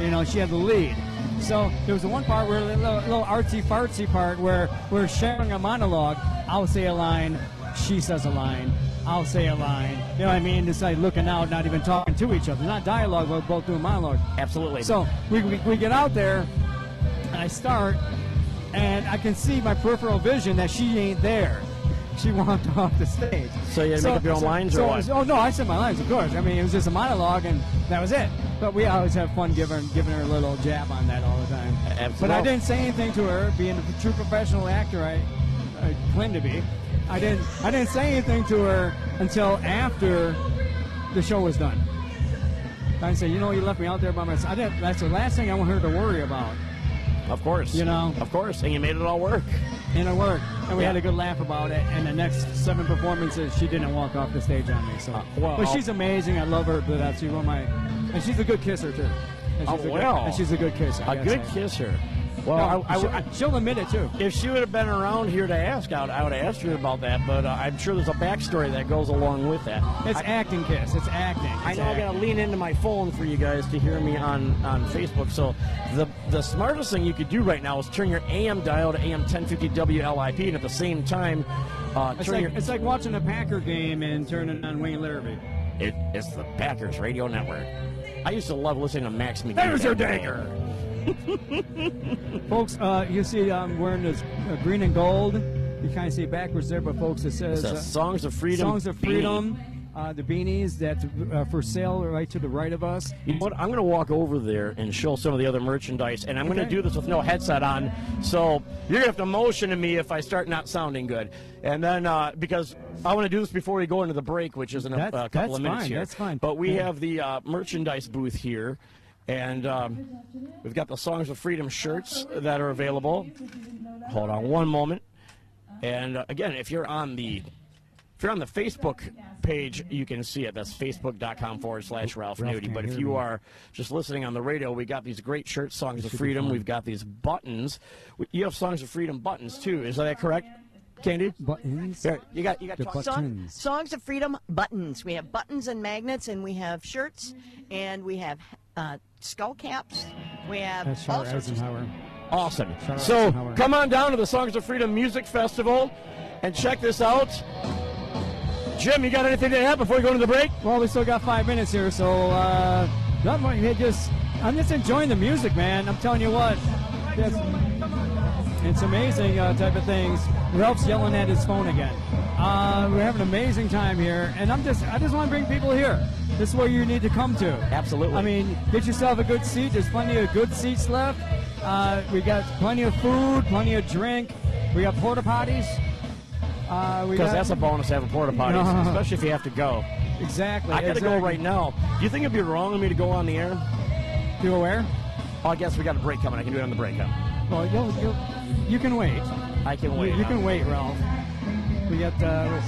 You know, she had the lead. So there was one part where a little, little artsy fartsy part where we're sharing a monologue. I'll say a line, she says a line, I'll say a line. You know what I mean? It's like looking out, not even talking to each other. Not dialogue, we're both doing monologue. Absolutely. So we, we, we get out there, and I start, and I can see my peripheral vision that she ain't there. She [laughs] walked off the stage. So you had to make up your own lines or so- what? Oh no, I said my lines, of course. I mean, it was just a monologue, and that was it. But we always have fun giving giving her a little jab on that all the time. Absolutely. But I didn't say anything to her, being a true professional actor I, I claim to be. I didn't I didn't say anything to her until after the show was done. I said, you know, you left me out there by myself. I didn't, that's the last thing I want her to worry about. Of course. You know. Of course. And you made it all work. And it worked. And we Yeah. had a good laugh about it. And the next seven performances, she didn't walk off the stage on me. So, Uh, well, but I'll- she's amazing. I love her. But that's she's one of my, and she's a good kisser too. And Oh, she's a well. good, and she's a good kisser. A good say. kisser. Well, No, I, I, she'll, I- she'll admit it too. if she would have been around here to ask, I would, I would have asked her about that. But uh, I'm sure there's a backstory that goes along with that. It's I, acting, kiss. It's acting. I It's know I gotta lean into my phone for you guys to hear me on, on Facebook. So the the smartest thing you could do right now is turn your AM dial to AM 1050 WLIP, and at the same time, uh, It's turn like, your it's like watching a Packer game and turning on Wayne Larrivee. It, it's the Packers Radio Network. I used to love listening to Max McGee. There's your back in the dagger. [laughs] folks, uh, you see I'm wearing this uh, green and gold. You kind of see backwards there, but folks, it says It says uh, Songs of Freedom. Songs of beanie. Uh, the beanies that uh, for sale right to the right of us. You know what? I'm going to walk over there and show some of the other merchandise, and I'm going to do this with no headset on. So you're going to have to motion to me if I start not sounding good. And then, uh, because I want to do this before we go into the break, which is in a, a couple that's of minutes fine, here. that's fine. But we Yeah. have the uh, merchandise booth here, and um, we've got the Songs of Freedom shirts that are available. Hold on one moment. And uh, again, if you're on the if you're on the Facebook page, you can see it. That's facebook.com forward slash Ralph Nudie. But if you are just listening on the radio, we got these great shirts, Songs of Freedom. We've got these buttons. You have Songs of Freedom buttons too. Is that correct, Candy? Buttons. You got you got. Buttons. Song, Songs of Freedom buttons. We have buttons and magnets, and we have shirts, and we have uh, skull caps. We have That's all sorts of. Eisenhower. Awesome. Charlotte So Eisenhower. come on down to the Songs of Freedom Music Festival and check this out. Jim, you got anything to add before we go into the break? Well, we still got five minutes here, so uh, not much. Just I'm just enjoying the music, man. I'm telling you what, it's, it's amazing uh, type of things. Ralph's yelling at his phone again. Uh, we're having an amazing time here, and I'm just I just want to bring people here. This is where you need to come to. Absolutely. I mean, get yourself a good seat. There's plenty of good seats left. Uh, we got plenty of food, plenty of drink. We got porta potties. Uh, we Because got- that's a bonus having porta potties, [laughs] No. especially if you have to go. exactly. I got to go right now. Do you think it'd be wrong of me to go on the air? You aware? Oh, I guess we got a break coming. I can do it on the break. Huh? Well, you'll, you'll, you can wait. I can wait. You, huh? can wait, Ralph. We got uh,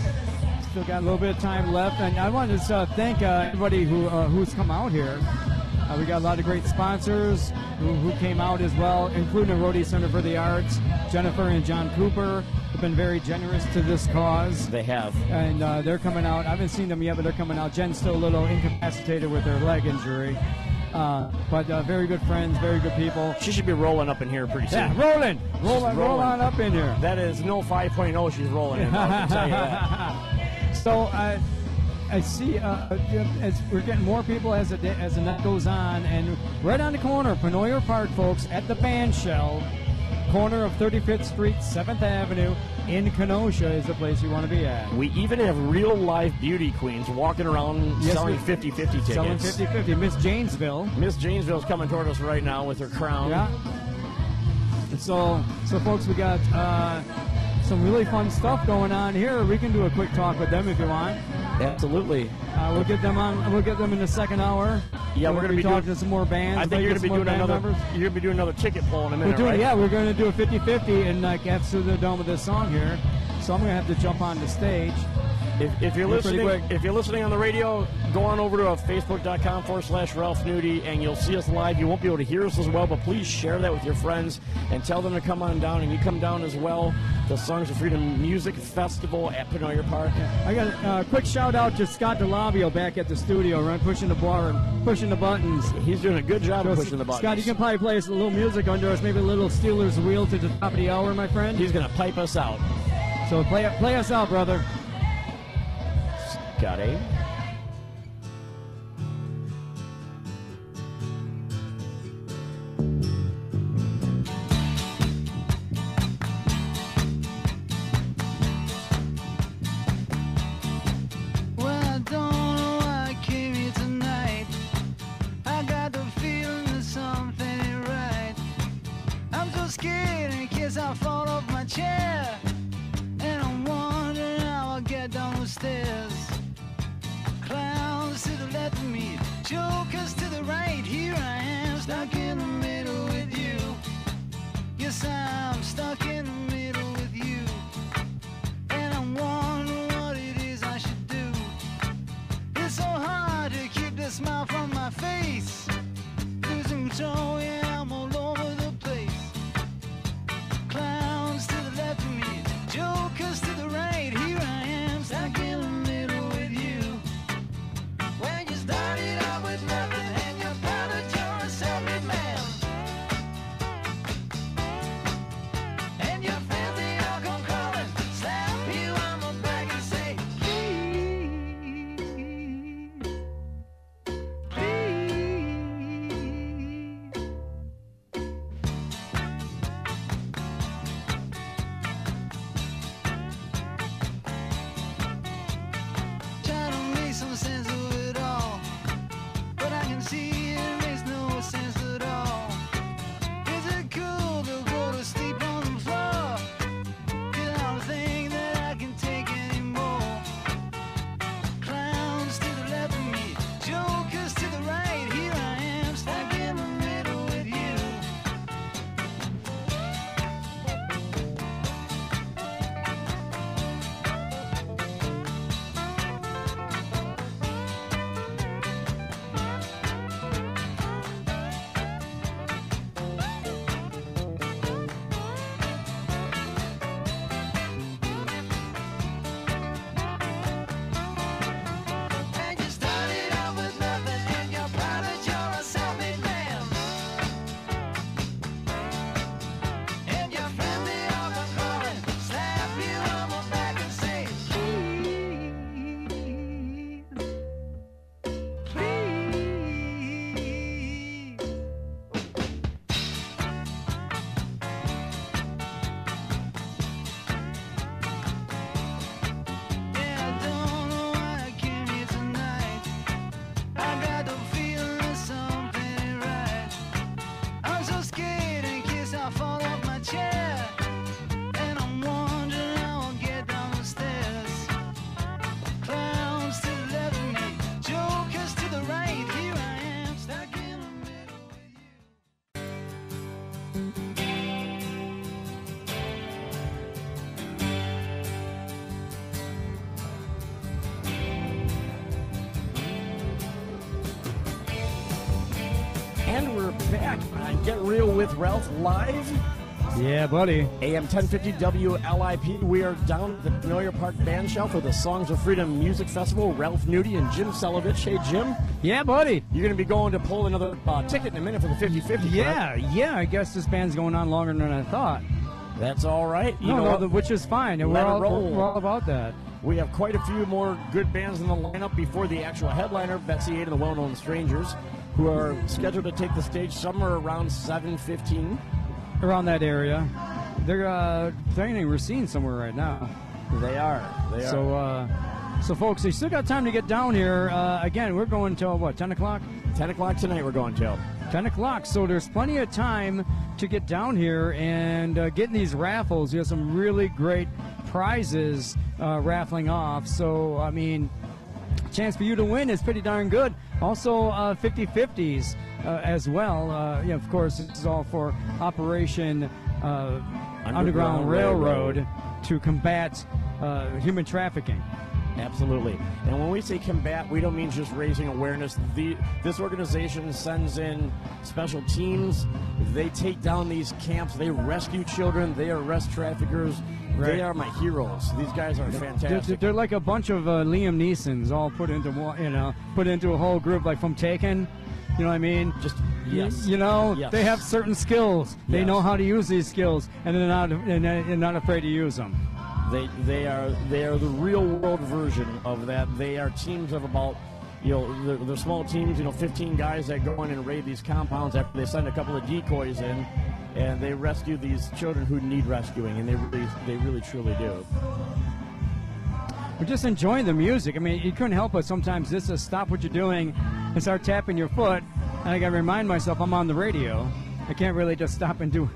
still got a little bit of time left, and I want to uh, thank uh, everybody who uh, who's come out here. Uh, we got a lot of great sponsors who, who came out as well, including the Rhodey Center for the Arts. Jennifer and John Cooper have been very generous to this cause. They have. and uh, they're coming out. I haven't seen them yet, but they're coming out. Jen's still a little incapacitated with her leg injury, uh, but uh, very good friends, very good people. She should be rolling up in here pretty soon. Yeah, rolling, roll, She's roll rolling. on up in here. That is no 5.0 she's rolling in. I can tell you that. [laughs] so uh, I see uh, as we're getting more people as the day, as the night goes on, and right on the corner, Penoyer Park, folks, at the band shell, corner of 35th Street, 7th Avenue, in Kenosha is the place you want to be at. We even have real live beauty queens walking around Yes, selling we- 50 50 tickets. Selling 50-50. Miss Janesville. Miss Janesville's coming toward us right now with her crown. Yeah. And so, so folks, we got uh, some really fun stuff going on here. We can do a quick talk with them if you want. Absolutely. Uh, we'll get them on. We'll get them in the second hour. Yeah, we're gonna be talking doing- to some more bands. I think you're going to be doing another. members. You're going to be doing another ticket pull in a minute, We're doing, right? yeah, we're going to do a 50-50 and like after the dome with this song here. So I'm going to have to jump on the stage. If, if you're We're listening, if you're listening on the radio, go on over to uh, facebook.com forward slash Ralph Nudie, and you'll see us live. You won't be able to hear us as well, but please share that with your friends and tell them to come on down. And you come down as well. The Songs of Freedom Music Festival at Penoyer Park. I got a uh, quick shout out to Scott DeLavio back at the studio, right, pushing the bar and pushing the buttons. He's doing a good job of So, pushing the buttons. Scott, you can probably play us a little music under us, maybe a little Stealers Wheel to the top of the hour, my friend. He's going to pipe us out. So play play us out, brother. Got a. Well, I don't know why I came here tonight. I got the feeling that something ain't right. I'm so scared in case I fall off my chair. And I'm wondering how I'll get down the stairs. Clowns to the left of me, jokers to the right. Here I am, stuck in the middle with you. Yes, I'm stuck in the middle with you. And I'm wondering what it is I should do. It's so hard to keep the smile from my face. Losing control, yeah, back on Get Real with Ralph live. Yeah, buddy. AM 1050 WLIP. We are down at the Penoyer Park Band Shell for the Songs of Freedom Music Festival. Ralph Nudie and Jim Selovich. Hey, Jim. Yeah, buddy. You're going to be going to pull another uh, ticket in a minute for the 50 50. Yeah, yeah. I guess this band's going on longer than I thought. That's all right. You no, know no, the- which is fine. And we're all, we're all about that. We have quite a few more good bands in the lineup before the actual headliner, Betsy Ade and the Well Known Strangers, who are scheduled to take the stage somewhere around 7.15. Around that area. They're uh, playing in Racine somewhere right now. They are. They are. So, uh, so folks, you still got time to get down here. Uh, again, we're going till what, 10 o'clock? 10 o'clock tonight we're going till. 10 o'clock. So there's plenty of time to get down here and uh, get in these raffles. You have some really great prizes uh, raffling off. So, I mean, chance for you to win is pretty darn good. Also, uh, 50-50s uh, as well. Uh, yeah, of course, this is all for Operation uh, Underground, Underground Railroad, Railroad. to combat uh, human trafficking. Absolutely. And when we say combat, we don't mean just raising awareness. The, this organization sends in special teams. They take down these camps. They rescue children. They arrest traffickers. Right. They are my heroes. These guys are They're, fantastic. they're like a bunch of uh, Liam Neesons all put into one, you know, put into a whole group, like from Taken. You know what I mean? Just yes. You know, Yes. they have certain skills. They Yes. know how to use these skills, and they're not and they're not afraid to use them. They they are they are the real world version of that. They are teams of about you know they're, they're small teams. You know, 15 guys that go in and raid these compounds after they send a couple of decoys in, and they rescue these children who need rescuing, and they really they really truly do. We're just enjoying the music. I mean, you couldn't help but sometimes just to stop what you're doing and start tapping your foot. And I got to remind myself I'm on the radio. I can't really just stop and do.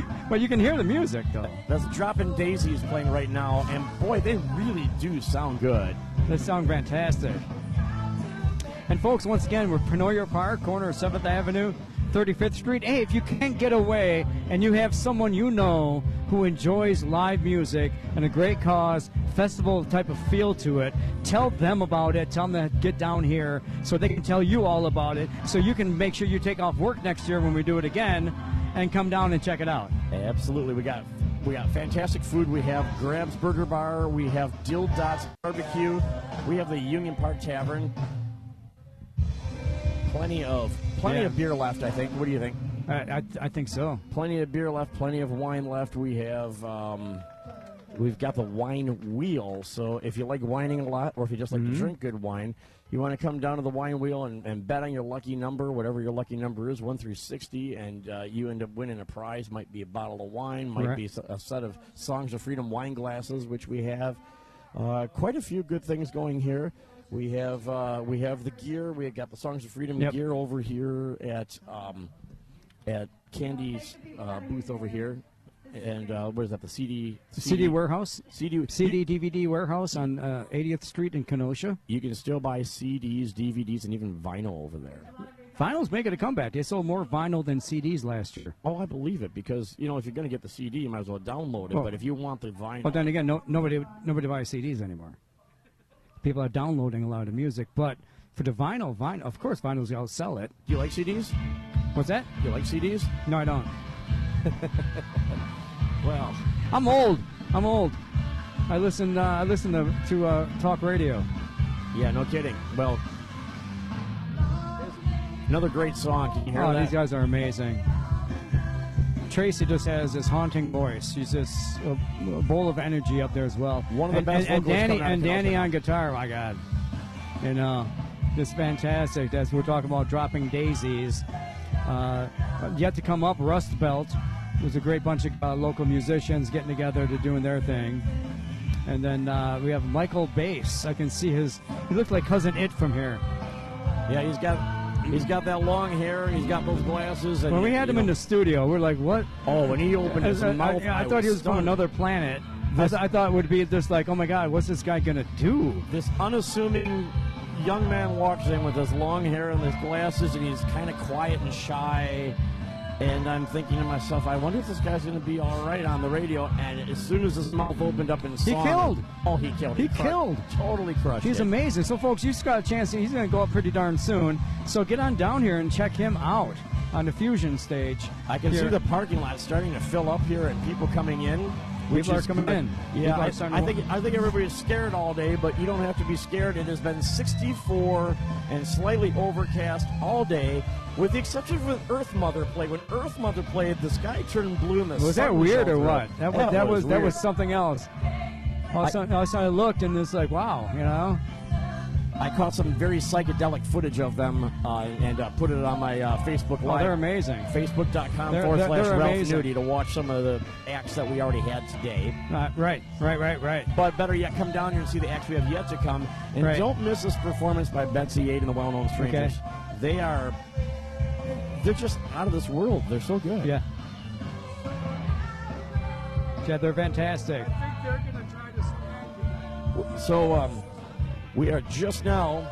[laughs] but you can hear the music though. That's Dropping Daisies playing right now, and boy, they really do sound good. They sound fantastic. And folks, once again, we're Penoyer Park, corner of 7th Avenue, 35th Street. Hey, if you can't get away and you have someone you know who enjoys live music and a great cause, festival type of feel to it, tell them about it. Tell them to get down here so they can tell you all about it so you can make sure you take off work next year when we do it again and come down and check it out. Absolutely, we got we got fantastic food. We have Grab's Burger Bar. We have Dill Dots Barbecue. We have the Union Park Tavern. Plenty of plenty Yeah. of beer left. I think. What do you think? I, I, I think so. Plenty of beer left. Plenty of wine left. We have. Um, We've got the wine wheel, so if you like whining a lot, or if you just like Mm-hmm. to drink good wine, you want to come down to the wine wheel and, and bet on your lucky number, whatever your lucky number is, one through sixty, and uh, you end up winning a prize. Might be a bottle of wine, might Right. be a set of Songs of Freedom wine glasses, which we have. Uh, quite a few good things going here. We have uh, we have the gear. We got the Songs of Freedom Yep. gear over here at um, at Candy's uh, booth over here, and uh, what is that? The CD CD warehouse, CD CD DVD warehouse on uh, 80th Street in Kenosha. You can still buy CDs, DVDs, and even vinyl over there. Vinyl's making a comeback. They sold more vinyl than CDs last year. Oh, I believe it because you know if you're going to get the CD, you might as well download it. Well- but if you want the vinyl, But then again, no, nobody nobody buys CDs anymore. People are downloading a lot of music, but for the vinyl, vinyl, of course, vinyl's gonna sell it. do you like CDs? What's that? Do you like CDs? No, I don't. [laughs] Well, I'm old. I'm old. I listen. Uh, I listen to to uh, talk radio. yeah, no kidding. Well, another great song. Can you hear Oh, that? these guys are amazing. Tracy just has this haunting voice. She's just a, a bowl of energy up there as well. One of the and, best and, and Danny and Danny on guitar. My God, you know, just fantastic. That's we're talking about dropping daisies. Uh, yet to come up, Rust Belt. It was a great bunch of uh, local musicians getting together to doing their thing. And then uh, we have Michael Bass. I can see his. He looked like cousin It from here. yeah, he's got he's got that long hair. He's got those glasses. And When we had him in the studio, we're like, "What? oh, when he opened his I, I- mouth, I thought he was from another planet. I, I thought it would be just like, oh my God, what's this guy gonna do? This unassuming young man walks in with his long hair and his glasses, and he's kind of quiet and shy. And I'm thinking to myself, I wonder if this guy's going to be all right on the radio. And as soon as his mouth opened up in He killed. Oh, he killed. He crushed- killed. Totally crushed. He's it. amazing. So, folks, you just got a chance. He's going to go up pretty darn soon. So, get on down here and check him out on the Fusion stage. I can here. see the parking lot starting to fill up here and people coming in. People are coming in. Yeah, I, I think I think everybody's scared all day, but you don't have to be scared. It has been 64 and slightly overcast all day, with the exception of when Earth Mother played. When Earth Mother played, the sky turned blue and the Was that weird or what? That was that was that was something else. All of a sudden, all of a sudden I looked and it's like, wow, you know. I caught some very psychedelic footage of them uh, and uh, put it on my uh, Facebook Oh, Live. they're amazing. Facebook.com They're- forward they're- slash they're Ralph amazing. Nudie to watch some of the acts that we already had today. Uh, right, right, right, right. But better yet, come down here and see the acts we have yet to come. And Right. don't miss this performance by Betsy Ade and the Well Known Strangers. They are, they're just out of this world. They're so good. Yeah. Yeah, they're fantastic. I think they're gonna try to spawn. So um, we are just now,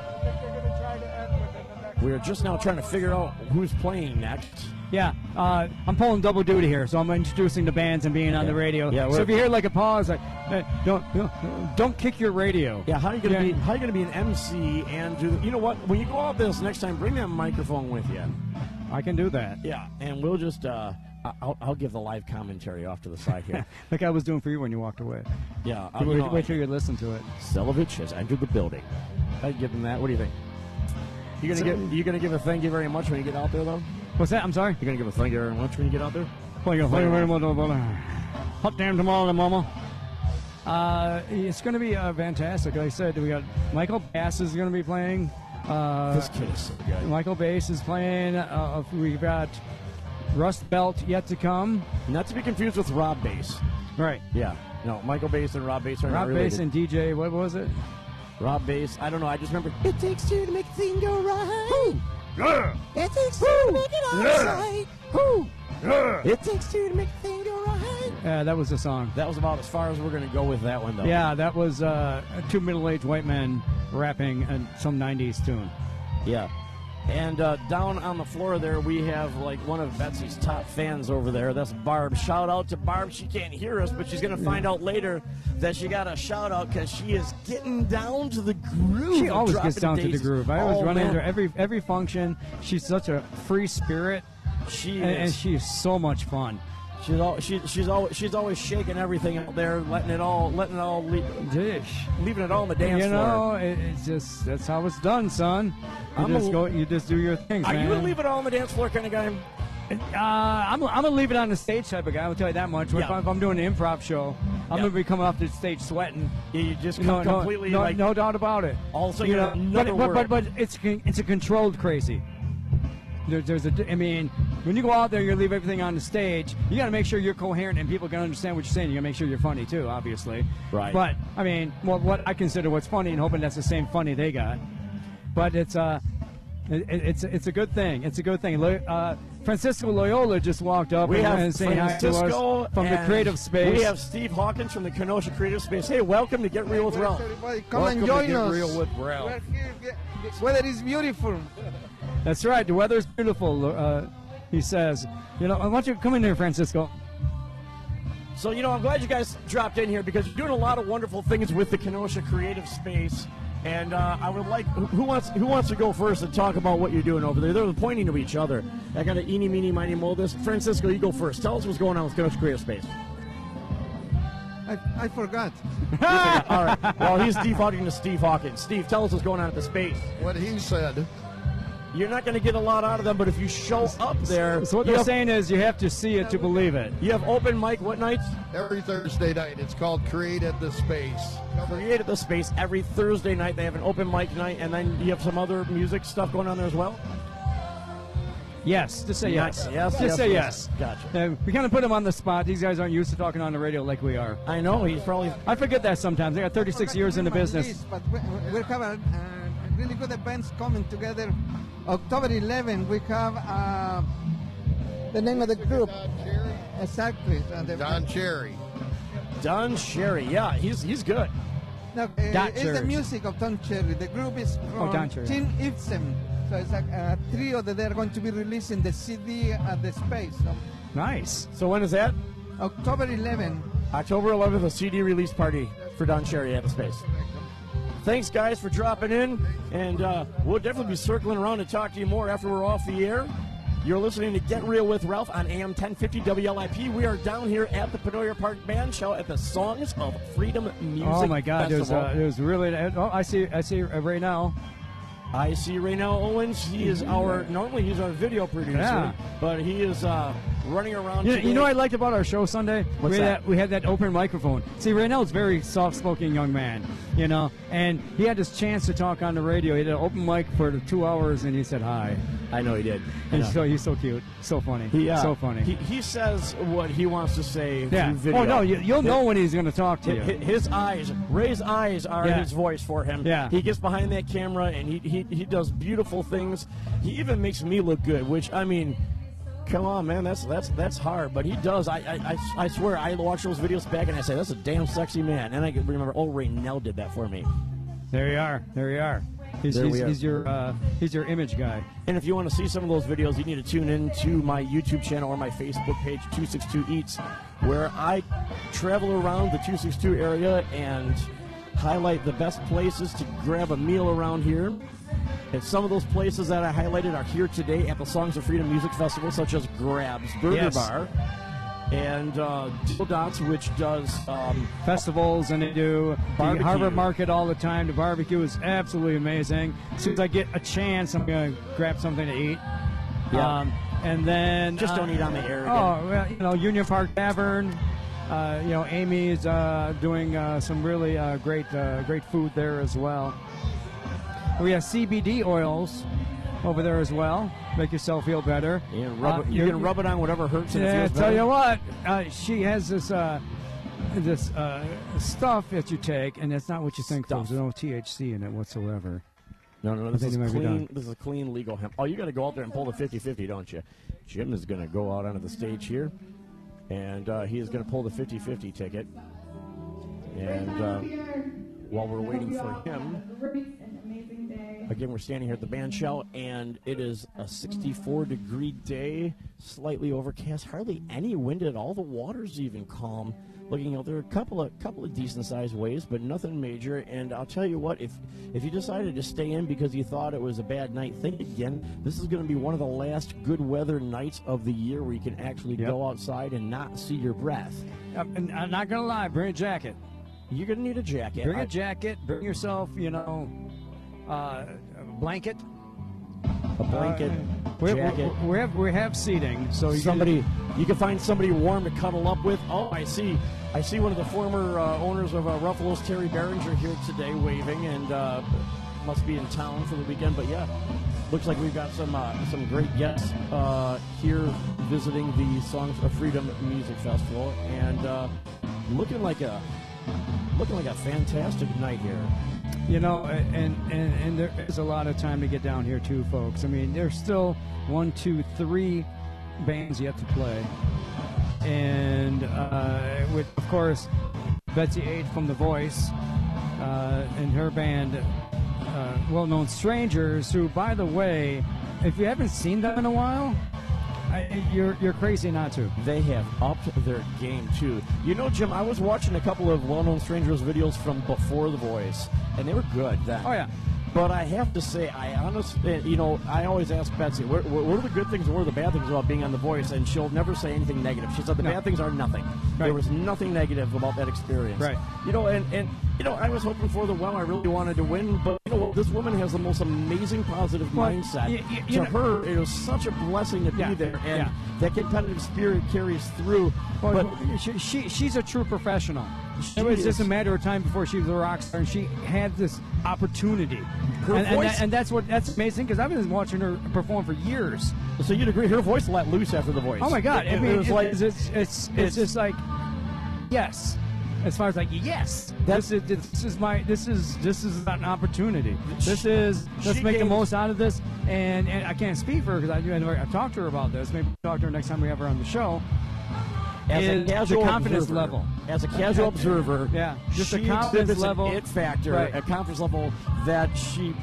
we are just now trying to figure out who's playing next. Yeah, uh, I'm pulling double duty here, so I'm introducing the bands and being on the radio. Yeah, so if you hear like a pause, like eh, don't don't, kick your radio. Yeah, how are you gonna Yeah. be? How are you gonna be an MC and do? The, you know what? When you go out this next time, bring that microphone with you. I can do that. Yeah, and we'll just. Uh, I'll, I'll give the live commentary off to the side here. [laughs] like I was doing for you when you walked away. yeah, uh, wait, you know, wait till you listen to it. Selovich has entered the building. I'd give him that. What do you think? You gonna So- give you gonna give a thank you very much when you get out there though? What's that? I'm sorry. You gonna give a thank you very much when you get out there? Well, you thank you very much, brother. Hot damn tomorrow, mama. Uh, it's going to be uh, fantastic. Like I said, we got Michael Bass is going to be playing. Uh, This kid is so good. Michael Bass is playing. Uh, we've got Rust Belt yet to come. Not to be confused with Rob Base. Right. Yeah. No, Michael Bass and Rob Base are not Rob. Bass and DJ. What was it? Rob Base. I don't know. I just remember. It takes two to make a thing go right. Yeah. It takes two to make it all Yeah. right. Woo. It takes two to make a thing go right. Yeah, that was the song. That was about as far as we're gonna go with that one, though. Yeah, that was uh, two middle-aged white men rapping and some '90s tune. Yeah. And uh, down on the floor there, we have like one of Betsy's top fans over there. That's Barb. Shout out to Barb. She can't hear us, but she's going to find out later that she got a shout out because she is getting down to the groove. She always gets down to the groove. I always Oh, run man. into her every every function. She's such a free spirit, She and, and is. so much fun. She's all, she, she's always she's always shaking everything out there, letting it all letting it all leave, Dish. leaving it all on the dance floor. you floor. know, it, it's just that's how it's done, son. You I'm just a- go, you just do your thing. Are man. you a leave it all on the dance floor kind of guy? Uh, I'm, I'm gonna leave it on the stage type of guy. I'll tell you that much. If, I'm, if I'm doing an improv show, I'm Yeah. gonna be coming off the stage sweating. Yeah, you just No, completely no, like no doubt about it. Also, you know, but, but, but but it's it's a controlled crazy. There, there's a, I mean, when you go out there, you leave everything on the stage. You got to make sure you're coherent and people can understand what you're saying. You got to make sure you're funny too, obviously. Right. But I mean, what what I consider what's funny, and hoping that's the same funny they got. But it's uh, it, it's it's a good thing. It's a good thing. Uh, Francisco Loyola just walked up We and, have and saying hi to us from the creative space. We have Steve Hawkins from the Kenosha Creative Space. Hey, welcome to Get Real with Ralph. Everybody, come welcome and to join Get us. Real with Ralph. We're here. The weather is beautiful. That's right. The weather is beautiful. Uh, he says, "You know, I want you to come in here, Francisco." So, you know, I'm glad you guys dropped in here because you're doing a lot of wonderful things with the Kenosha Creative Space. And uh, I would like who wants who wants to go first and talk about what you're doing over there? They're pointing to each other. I got an eeny, meeny, miny, mo. This Francisco, you go first. Tell us what's going on with Kenosha Creative Space. I, I [laughs] [laughs] forgot. All right. Well, he's Hawkins to Steve Hawkins. Steve, tell us what's going on at the space. What he said. You're not going to get a lot out of them, but if you show up there, So what you they're have, saying is, you have to see it to believe it. you have open mic what nights? Every Thursday night. It's called Create at the Space. Created the space every Thursday night. They have an open mic night, and then you have some other music stuff going on there as well. Yes, just say yes. Yes, just yes, say yes. yes. Gotcha. Uh, we kind of put them on the spot. These guys aren't used to talking on the radio like we are. I know he's probably. I forget that sometimes. I got 36 years in the business. But we, we have a, uh, really good events coming together. October 11, we have uh, the name of the group. Exactly. the- Don Cherry. Don Cherry. Yeah, he's he's good. No, uh, it's Cherry. the music of Don Cherry. The group is from Oh, Don Cherry. Tim Ibsen. So it's like a trio that they're going to be releasing the CD at the space. So Nice. So when is that? October 11. October 11th, a CD release party for Don Cherry at the Space. Thanks, guys, for dropping in, and uh, we'll definitely be circling around to talk to you more after we're off the air. You're listening to Get Real with Ralph on AM 1050 WLIP. We are down here at the Penoyer Park Band Show at the Songs of Freedom Music Oh my God! There's Festival. uh, there's really. Oh, I see. I see uh, right now. I see Raynell Owens. He is our normally he's our video producer, Yeah. but he is uh, running around. You, you know what I liked about our show Sunday? What's we had that? we had that open microphone. See, Raynell's very soft-spoken young man, you know, and he had this chance to talk on the radio. He had an open mic for two hours, and he said hi. I know he did. And so he's so cute, so funny, He, uh, so funny. He, he says what he wants to say yeah. Oh no, you, you'll know when he's going to talk to you. His eyes, Ray's eyes are Yeah. his voice for him. Yeah. He gets behind that camera and he, he, he does beautiful things. He even makes me look good, which, I mean, come on, man, that's that's that's hard. But he does. I I, I, I swear, I watch those videos back and I say, that's a damn sexy man. And I can remember, oh, Raynell did that for me. There you are. There you are. He's, he's, he's your uh, he's your image guy. And if you want to see some of those videos, you need to tune in to my YouTube channel or my Facebook page, 262 Eats, where I travel around the 262 area and highlight the best places to grab a meal around here. And some of those places that I highlighted are here today at the Songs of Freedom Music Festival, such as Grabs Burger Yes. Bar and uh, Dill Dots, which does um, festivals and they do the Barbecue. Harbor Market all the time. The barbecue is absolutely amazing. As soon as I get a chance, I'm going to grab something to eat. Yeah. Um, and then Just don't uh, eat on the air again. Oh, well, you know, Union Park Tavern. Uh, you know, Amy's uh, doing uh, some really uh, great, uh, great food there as well. We have CBD oils over there as well. Make yourself feel better. you, can rub Uh, it, you can rub it on whatever hurts and yeah, tell better. you what, uh, she has this uh, this uh, stuff that you take, and it's not what you think. Stuff. There's no THC in it whatsoever. No, no, no. This is it might be clean. This is clean legal hemp. Oh, you got to go out there and pull the 50-50, don't you? Jim is going to go out onto the stage here, and uh, he is going to pull the 50-50 ticket. And uh, while we're waiting for him, again, we're standing here at the band shell, and it is a 64-degree day, slightly overcast, hardly any wind at all. The water's even calm. Looking out there, a couple of couple of decent sized waves, but nothing major. And I'll tell you what, if if you decided to stay in because you thought it was a bad night, think again. This is going to be one of the last good weather nights of the year where you can actually Yep. go outside and not see your breath. And I'm not gonna lie, bring a jacket. You're going to need a jacket. Bring I- a jacket. Bring yourself, you know, uh, a blanket. A blanket, Uh, we, jacket. We, we have we have seating, so you can- somebody you can find somebody warm to cuddle up with. Oh, I see. I see one of the former uh, owners of uh, Ruffalo's, Terry Behringer, here today waving, and uh, must be in town for the weekend. But yeah, looks like we've got some uh, some great guests uh, here visiting the Songs of Freedom Music Festival, and uh, looking like a looking like a fantastic night here. You know, and, and and there is a lot of time to get down here too, folks. I mean, there's still one, two, three bands yet to play, and uh, with of course Betsy Ade from The Voice uh, and her band, uh, well-known Strangers. Who, by the way, if you haven't seen them in a while, I, you're you're crazy not to. They have upped their game too. You know, Jim, I was watching a couple of well-known strangers videos from before The Voice, and they were good then. Oh yeah. But I have to say, I honestly, you know, I always ask Betsy, what, what are the good things and what are the bad things about being on The Voice? And she'll never say anything negative. She said the No. bad things are nothing. There was nothing negative about that experience. Right. You know, and, and you know, I was hoping for the well. I really wanted to win, but you know, what? this woman has the most amazing positive Well, mindset. y- y- you to know- her, it was such a blessing to Yeah, be there, and yeah. that competitive spirit carries through. Well, but she, she, she's a true professional. She it was just a matter of time before she was a rock star, and she had this opportunity. Her and, and, voice- that- and that's what that's amazing because I've been watching her perform for years. So you'd agree, her voice let loose after the voice. Oh my God! It, I it was it- like it's, it's, it's, it's- just like yes. As far as like yes, this is this is my this is this is an opportunity. This is let's make the most out of this. And, and I can't speak for her because I I've talked to her about this. Maybe talk to her next time we have her on the show. as a casual confidence observer, level. As a casual [laughs] observer, Yeah, just she a confidence level. it factor, Right. a confidence level that she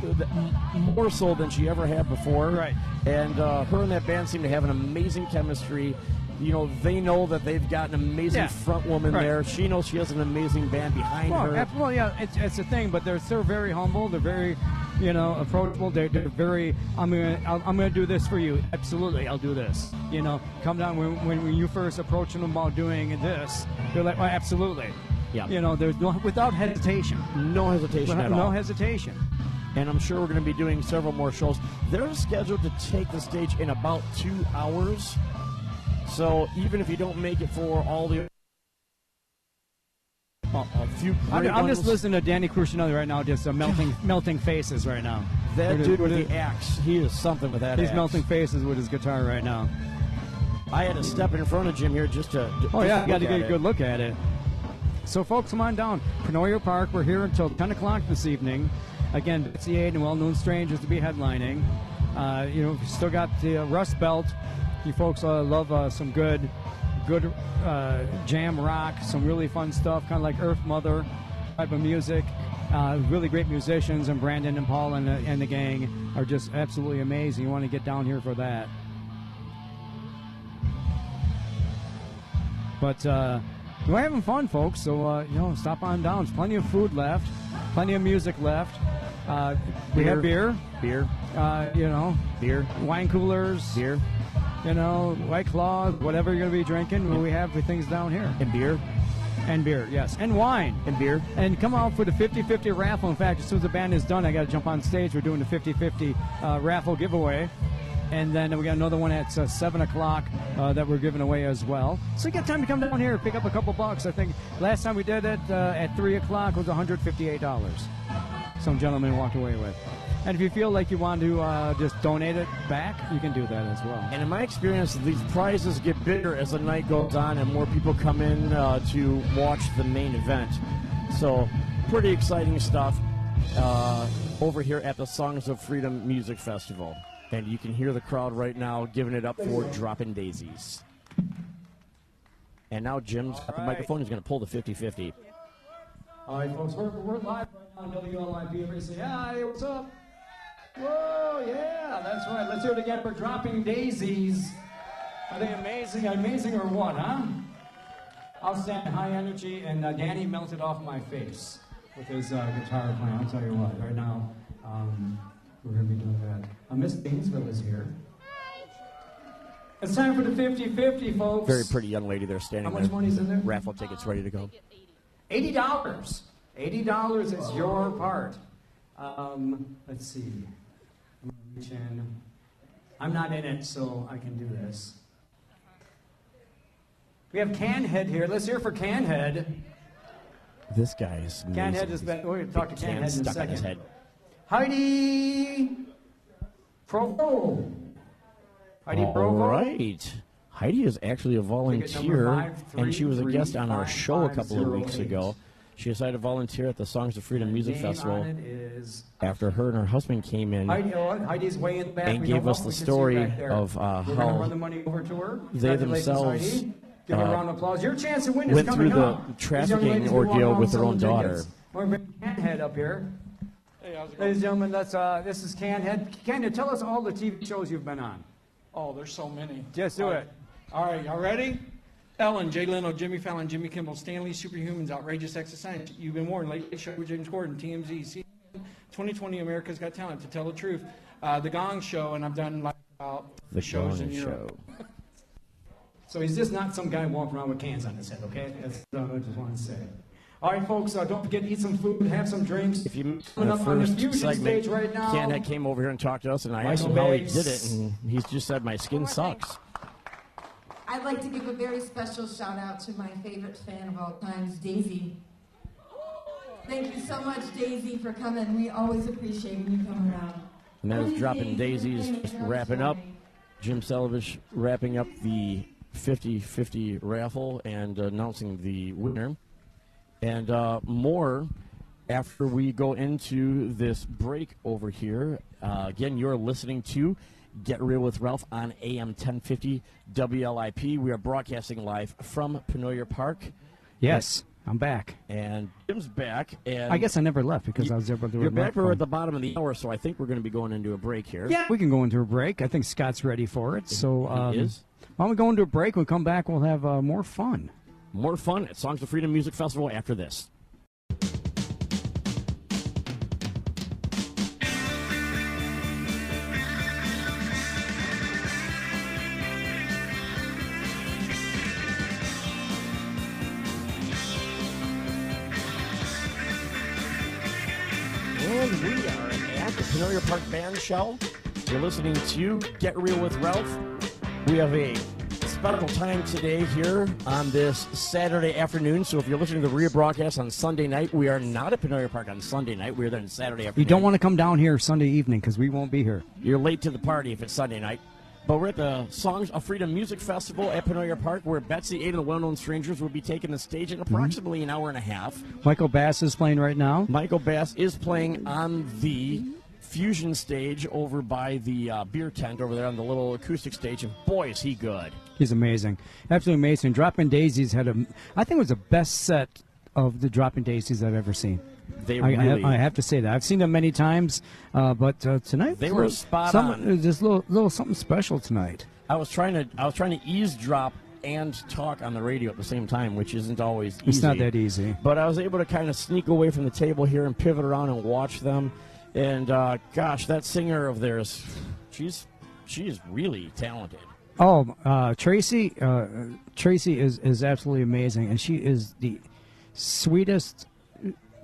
more so than she ever had before. Right. And uh, her and that band seem to have an amazing chemistry. You know, they know that they've got an amazing Yeah. front woman Right. there. She knows she has an amazing band behind Well, her. well, yeah, it's, it's a thing, but they're still very humble. They're very, you know, approachable. They're, they're very. I'm gonna, I'll, I'm gonna do this for you. Absolutely, I'll do this. You know, come down when, when, when you first approach them about doing this. They're like, well, absolutely. Yeah. You know, there's no without hesitation. no hesitation at no all. No hesitation. and I'm sure we're going to be doing several more shows. They're scheduled to take the stage in about two hours. So even if you don't make it for all the a, a few I'm, I'm just listening to Danny Crucinelli right now, just uh, melting [laughs] melting faces right now. That dude with the axe, he is something with that He's axe. melting faces with his guitar right now. I had to step in front of Jim here just to. Oh yeah, got to get a good look at it. So folks, come on down. Penoyer Park. We're here until 10 o'clock this evening. Again, Betsy Ade and Well Known Strangers to be headlining. Uh, you know, still got the uh, Rust Belt. You folks uh, love uh, some good, good uh, jam rock, some really fun stuff, kind of like Earth Mother type of music. Uh, really great musicians, and Brandon and Paul and the, and the gang are just absolutely amazing. You want to get down here for that. But uh, we're having fun, folks. So uh, you know, stop on down. There's plenty of food left, plenty of music left. Uh, we have beer, beer, uh, you know, beer, wine coolers, beer, you know, White Claw, whatever you're gonna be drinking. well, we have the things down here. and beer, And beer, yes, and wine. and beer. And come out for the 50-50 raffle. In fact, as soon as the band is done, I got to jump on stage. We're doing the 50-50 uh, raffle giveaway. And then we got another one at uh, 7 o'clock uh, that we're giving away as well. So you got time to come down here, pick up a couple bucks. I think last time we did it uh, at 3 o'clock was $158. Some gentleman walked away with. And if you feel like you want to uh, just donate it back, you can do that as well. And in my experience, these prizes get bigger as the night goes on and more people come in uh, to watch the main event. So, pretty exciting stuff uh, over here at the Songs of Freedom Music Festival. And you can hear the crowd right now giving it up for Dropping Daisies. And now Jim's got the right. microphone. He's going to pull the 50 50. All right, folks, we're, we're live right now on WLIP. Everybody say, hi, what's up? Whoa, yeah, that's right. Let's hear it again for Dropping Daisies. Are they amazing? Amazing or what, huh? I'll Outstanding high energy, and uh, Danny melted off my face with his uh, guitar playing. I'll tell you what, right now, um, we're going to be doing that. Uh, Miss Janesville is here. It's time for the 50 50, folks. Very pretty young lady there standing How much there. money's in there? Raffle tickets ready to go. Eighty dollars. Eighty dollars is your part. Um, let's see. I'm reach in. I'm not in it, so I can do this. We have Canhead here. Let's hear for Canhead. This guy is amazing. Canhead has been. We're going to talk to Canhead in a stuck second. his head. Heidi Provo. Heidi All Provo. right. Heidi is actually a volunteer, five, and she was a three, guest on our five, show a five, couple of weeks eight. ago. She decided to volunteer at the Songs of Freedom Music Name Festival on it is after her and her husband came in. Heidi, way in back. And We gave us the We can see her story of, uh, how the money over to her. they themselves, Give her a uh, round of applause. Your chance to win went coming through the up. Trafficking ladies will walk ordeal with their own daughter. We're going to bring Canhead up here. Ladies and gentlemen, that's, uh, this is Canhead. Canhead, tell us all the TV shows you've been on. Oh, there's so many. Just do All it. right. All right, y'all ready? Ellen, Jay Leno, Jimmy Fallon, Jimmy Kimmel, Stan Lee's, Superhumans, Outrageous Sex Science, You've Been Warned, Late Late Show with James Corden, TMZ, CNN, 2020 America's Got Talent, To Tell the Truth, uh, The Gong Show, and I've done like about The shows in Gong Europe. Show. [laughs] So he's just not some guy walking around with cans on his head, okay? That's what I just want to say. All right, folks, uh, don't forget to eat some food, have some drinks. If you missed Coming the up on the first Fusion segment, stage right now. Canhead came over here and talked to us, and I asked him Michael how he did it, and he just said, "My skin sucks." I'd like to give a very special shout out to my favorite fan of all times, Daisy. Thank you so much, Daisy, for coming. We always appreciate when you come around. And that was dropping daisies, just wrapping up. Jim Selovich wrapping up the 50-50 raffle and announcing the winner. And uh, more after we go into this break over here. Uh, again, you're listening to Get Real with Ralph on AM 1050 WLIP. We are broadcasting live from Penoyer Park. Yes, I'm back. And Jim's back. And I guess I never left because I was there. to do You're back. We're at the bottom of the hour, so I think we're going to be going into a break here. Yeah, we can go into a break. I think Scott's ready for it. So, um, is. why don't we go into a break? When we come back, we'll have uh, more fun. More fun at Songs of Freedom Music Festival after this. Shell. You're listening to Get Real with Ralph. We have a special time today here on this Saturday afternoon. So if you're listening to the rebroadcast on Sunday night, we are not at Penoyer Park on Sunday night. We're there on Saturday afternoon. You don't want to come down here Sunday evening because we won't be here. You're late to the party if it's Sunday night. But we're at the Songs of Freedom Music Festival at Penoyer Park, where Betsy Ade and the Well Known Strangers will be taking the stage in mm-hmm. approximately an hour and a half. Michael Bass is playing right now. Michael Bass is playing on the fusion stage over by the uh, beer tent over there on the little acoustic stage, and boy, is he good. He's amazing, absolutely amazing. Dropping Daisies had a, I think it was the best set of the Dropping Daisies I've ever seen. They I, I- really- I, have to say that I've seen them many times, uh, but uh, tonight They were spot some, on. There's just a little, little something special tonight. I was trying to I was trying to eavesdrop and talk on the radio at the same time, which isn't always easy. It's not that easy. But I was able to kind of sneak away from the table here and pivot around and watch them. And uh, gosh, that singer of theirs, she's she is really talented. Oh, uh, Tracy, uh, Tracy is, is absolutely amazing, and she is the sweetest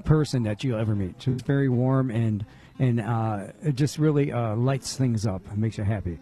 person that you'll ever meet. She's very warm and and uh, it just really uh, lights things up and makes you happy.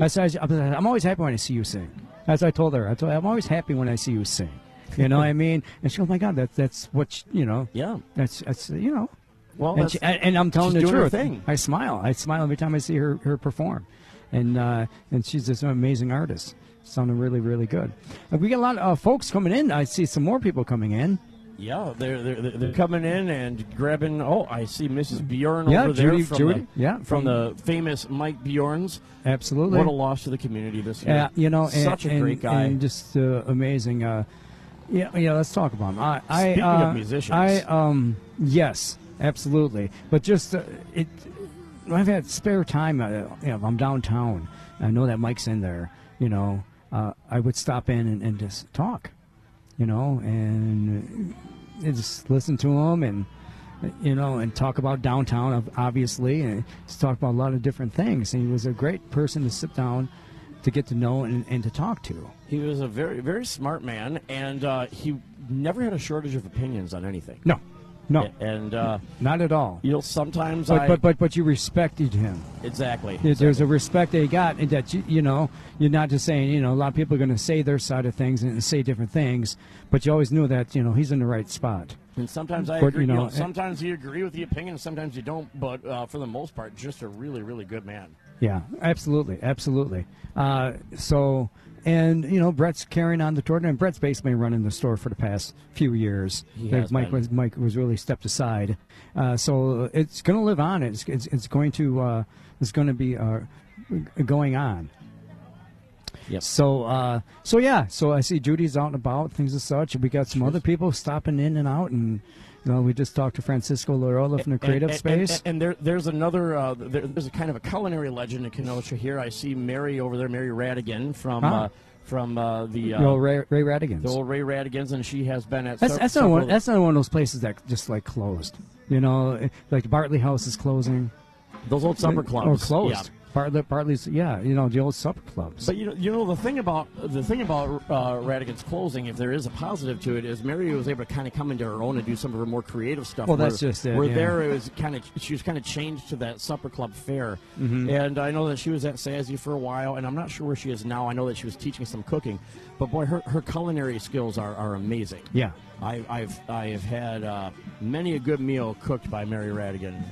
That's I- I'm always happy when I see you sing. As I told her, I told her, I'm always happy when I see you sing. You know what I mean? And she goes, "Oh my God, that's that's what you know. Yeah, that's that's you know." Well, and, she- and, and I'm telling she's the doing her truth. thing. I smile. I smile every time I see her her perform, and uh, and she's just an amazing artist. Sounding really really good. We got a lot of uh, folks coming in. I see some more people coming in. Yeah, they're they're, they're they're coming in and grabbing. Oh, I see Mrs. Bjorn Yeah, over there Judy- from Judy, the yeah, from, from- the famous Mike Bjorns. Absolutely. What a loss to the community this year. Yeah, you know, and, such a and- great guy. and just uh, amazing. Uh, yeah, yeah. Let's talk about him. I, I, Speaking of uh, musicians. I um, yes, absolutely. But just uh, it, I've had spare time. Uh, you know, I'm downtown. I know that Mike's in there. You know, uh, I would stop in and, and just talk. You know, and uh, just listen to him and you know, and talk about downtown, obviously, and just talk about a lot of different things. And he was a great person to sit down, to get to know, and, and to talk to. He was a very, very smart man, and uh, he never had a shortage of opinions on anything. No, no, And uh, not at all. you know, sometimes But I but but but you respected him. exactly. There- There's a respect that he got, and that you, you know, you're not just saying, you know, a lot of people are going to say their side of things and say different things, but you always knew that, you know, he's in the right spot. And sometimes I But, agree. you You know, know, sometimes you agree with the opinion, sometimes you don't. But uh, for the most part, just a really, really good man. Yeah, absolutely, absolutely. Uh, so, and you know, Brett's carrying on the torch, and Brett's basically running the store for the past few years. Mike was Mike was really stepped aside, uh, so it's going to live on. It's it's, it's going to uh, it's going to be uh, going on. Yep. So, uh, so yeah. So I see Judy's out and about, things as such. We got some other people stopping in and out, and you know, we just talked to Francisco Loyola from the creative and, and- space. And, and there, there's another. Uh, there, there's a kind of a culinary legend in Kenosha here. I see Mary over there, Mary Radigan from Ah. uh, from uh, the, uh, the old Ray, Ray Radigans. the old Ray Radigans, and she has been at. That's that's not one. That's not one of those places that just like closed. You know, like Bartley House is closing. Those old supper Or clubs. closed. Yeah. Bartley, Bartley's, yeah, you know, the old supper clubs. But you know, you know the thing about the thing about uh, Radigan's closing, if there is a positive to it, is Mary was able to kind of come into her own and do some of her more creative stuff. Well, where- that's just it, Where yeah. there it was kind of she was kind of changed to that supper club fare, Mhm. and I know that she was at Sassy for a while, and I'm not sure where she is now. I know that she was teaching some cooking, but boy, her, her culinary skills are, are amazing. Yeah. I, I've I've had uh, many a good meal cooked by Mary Radigan.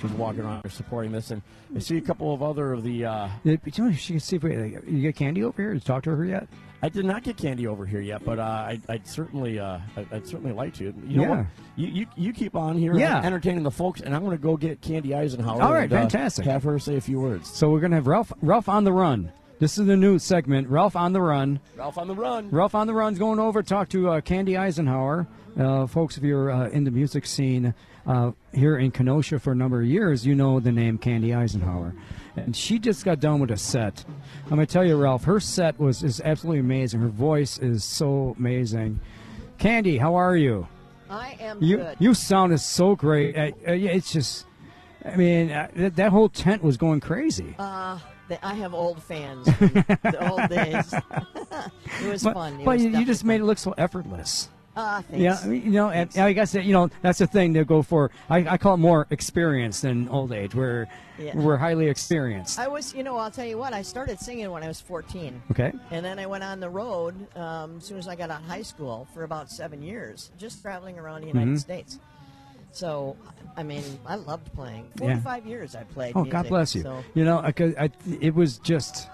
She's walking around here supporting this, and I see a couple of other of the. Uh, You know, she can see if we, you get Candy over here. Did you talk to her yet? I did not get Candy over here yet, but uh, I, I'd certainly, uh, I- I'd certainly like to. You know Yeah. what? You, you you keep on here, Yeah. entertaining the folks, and I'm going to go get Candy Eisenhower. All right, and, uh, fantastic. have her say a few words. So we're gonna have Ralph Ralph on the run. This is the new segment, Ralph on the run. Ralph on the run. Ralph on the run's going over talk to uh, Candy Eisenhower. Uh, folks, if you're uh, in the music scene uh, here in Kenosha for a number of years, you know the name Candy Eisenhower. And she just got done with a set. I'm going to tell you, Ralph, her set was is absolutely amazing. Her voice is so amazing. Candy, how are you? I am You good. you sounded so great. It's just, I mean, uh, that, that whole tent was going crazy. Uh, I have old fans the old days. [laughs] it was but fun. It but was you, you just definitely made it look so effortless. Ah, thanks. Yeah, you know, and I guess you know that's the thing to go for. I, I call it more experience than old age. We're Yeah. we're highly experienced. I was, you know, I'll tell you what. I started singing when I was 14. Okay. And then I went on the road um, as soon as I got out of high school for about seven years, just traveling around the United Mhm. States. So, I mean, I loved playing. Yeah. 45 years I played. Oh, music, God bless you. So. You know, I, could- I, it was just,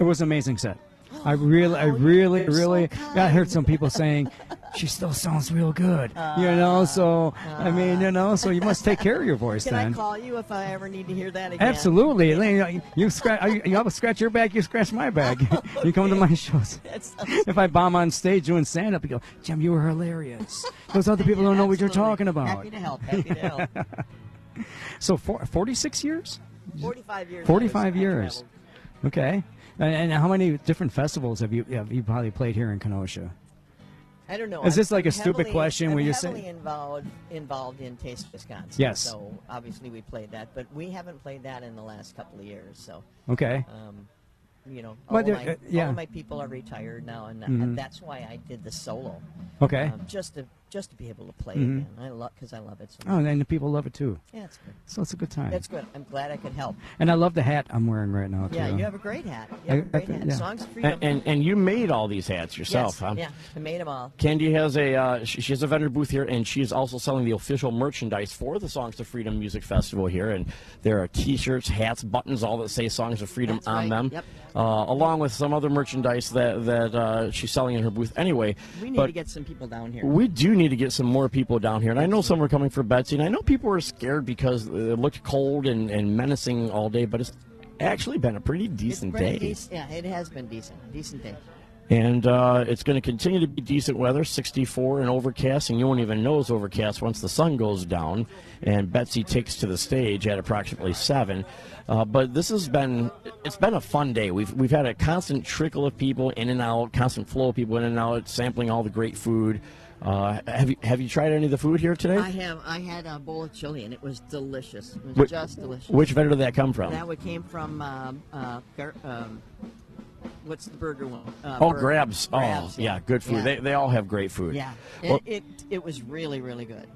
it was an amazing set. I [gasps] really, I really, you're so really. I heard some people saying, she still sounds real good. Uh, you know, so I uh. mean, you know, so you must take care of your voice Can then. I call you if I ever need to hear that again? Absolutely. You, you scratch. You, you scratch your back. You scratch my back. [laughs] [laughs] you come to my shows. [laughs] If I bomb on stage doing stand up, you go, Jim, you were hilarious. Those other people don't know what you're talking about. Happy to help. Happy to help. So, for, 46 years? 45 years. 45 years. Okay. And, and how many different festivals have you have you probably played here in Kenosha? I don't know. Is I'm- this like a I'm stupid heavily- question I'm where you heavily say- involved involved in Taste Wisconsin? Yes. So obviously we played that, but we haven't played that in the last couple of years. So Okay. um, you know, all, my, uh, yeah. all my people are retired now, and, Mhm. and that's why I did the solo. Okay. Um, just to just to be able to play Mhm. again. I love because I love it so Oh, much. and the people love it too. Yeah, it's good. So it's a good time. That's good. I'm glad I could help. And I love the hat I'm wearing right now too. Yeah, you have a great hat. You I- have a great I- hat. yeah. Songs of Freedom. And, and and you made all these hats yourself, yes, huh? Yeah, I made them all. Candy has a uh, she, she has a vendor booth here, and she is also selling the official merchandise for the Songs of Freedom Music Festival here. And there are T-shirts, hats, buttons, all that say Songs of Freedom That's on right, them, yep. uh, along with some other merchandise that that uh, she's selling in her booth. Anyway, We need but to get some people down here. we do need to get some more people down here, and I know some are coming for Betsy, and I know people are scared because it looked cold and, and menacing all day, but it's actually been a pretty decent pretty day. dec- yeah, it has been decent. Decent day. And uh, it's going to continue to be decent weather, 64 and overcast, and you won't even know it's overcast once the sun goes down and Betsy takes to the stage at approximately 7. Uh, but this has been it's been a fun day. We've we've had a constant trickle of people in and out, constant flow of people in and out, sampling all the great food. Uh, have you have you tried any of the food here today? I have. I had a bowl of chili, and it was delicious. It was Which- just delicious. Which vendor did that come from? That one came from. Um, uh, um, what's the burger one? Uh, oh, Burger- grabs. Grabs, Oh, yeah, good food. Yeah. They, they all have great food. Yeah, it, Well, it it was really really good,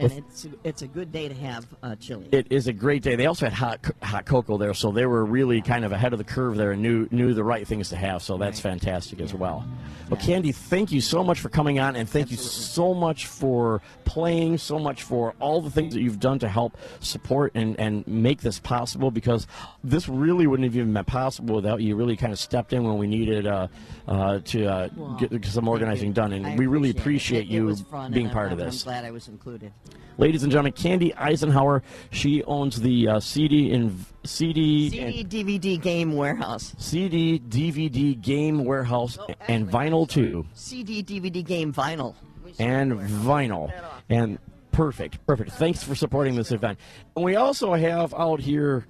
and it's it's a good day to have uh, chili. It is a great day. They also had hot hot cocoa there, so they were really kind of ahead of the curve there and knew knew the right things to have. So that's fantastic as well. Well, Candy, thank you so much for coming on, and thank you so much for playing, so much for all the things that you've done to help support and, and make this possible. Because this really wouldn't have even been possible without you. Really, kind of stepped in when we needed uh, uh, to uh, Well, get some organizing done, and I we really appreciate it. It you fun, being part I'm, of this. I'm glad I was included. Ladies and gentlemen, Candy Eisenhower. She owns the uh, CD and CD, CD DVD Game Warehouse. CD DVD Game Warehouse and Vinyl too, CD DVD Game Vinyl. and vinyl, and perfect, perfect. Thanks for supporting this event. And we also have out here,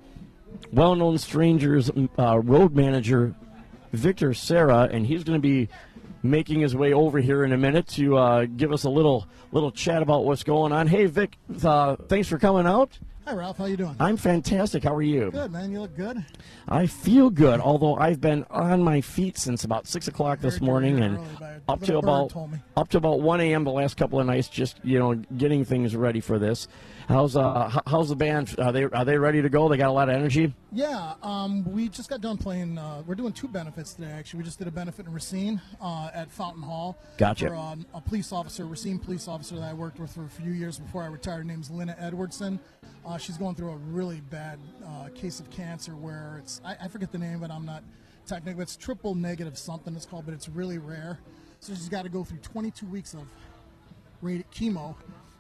well-known strangers uh, road manager Victor Serra, and he's going to be making his way over here in a minute to uh, give us a little little chat about what's going on. Hey, Vic, uh, thanks for coming out. Hi, Ralph. How you doing? I'm fantastic. How are you? Good, man. You look good. I feel good, although I've been on my feet since about six o'clock this morning and up to about up to about one a.m. the last couple of nights, just you know getting things ready for this. How's uh how's the band? Are they are they ready to go? They got a lot of energy. Yeah, um, we just got done playing. Uh, we're doing two benefits today. Actually, we just did a benefit in Racine uh, at Fountain Hall. Gotcha. For uh, a police officer, Racine police officer that I worked with for a few years before I retired. Her name's Lynna Edwardson. Uh, she's going through a really bad uh, case of cancer where it's I, I forget the name, but I'm not technical. It's triple negative something it's called, but it's really rare. So she's got to go through 22 weeks of chemo.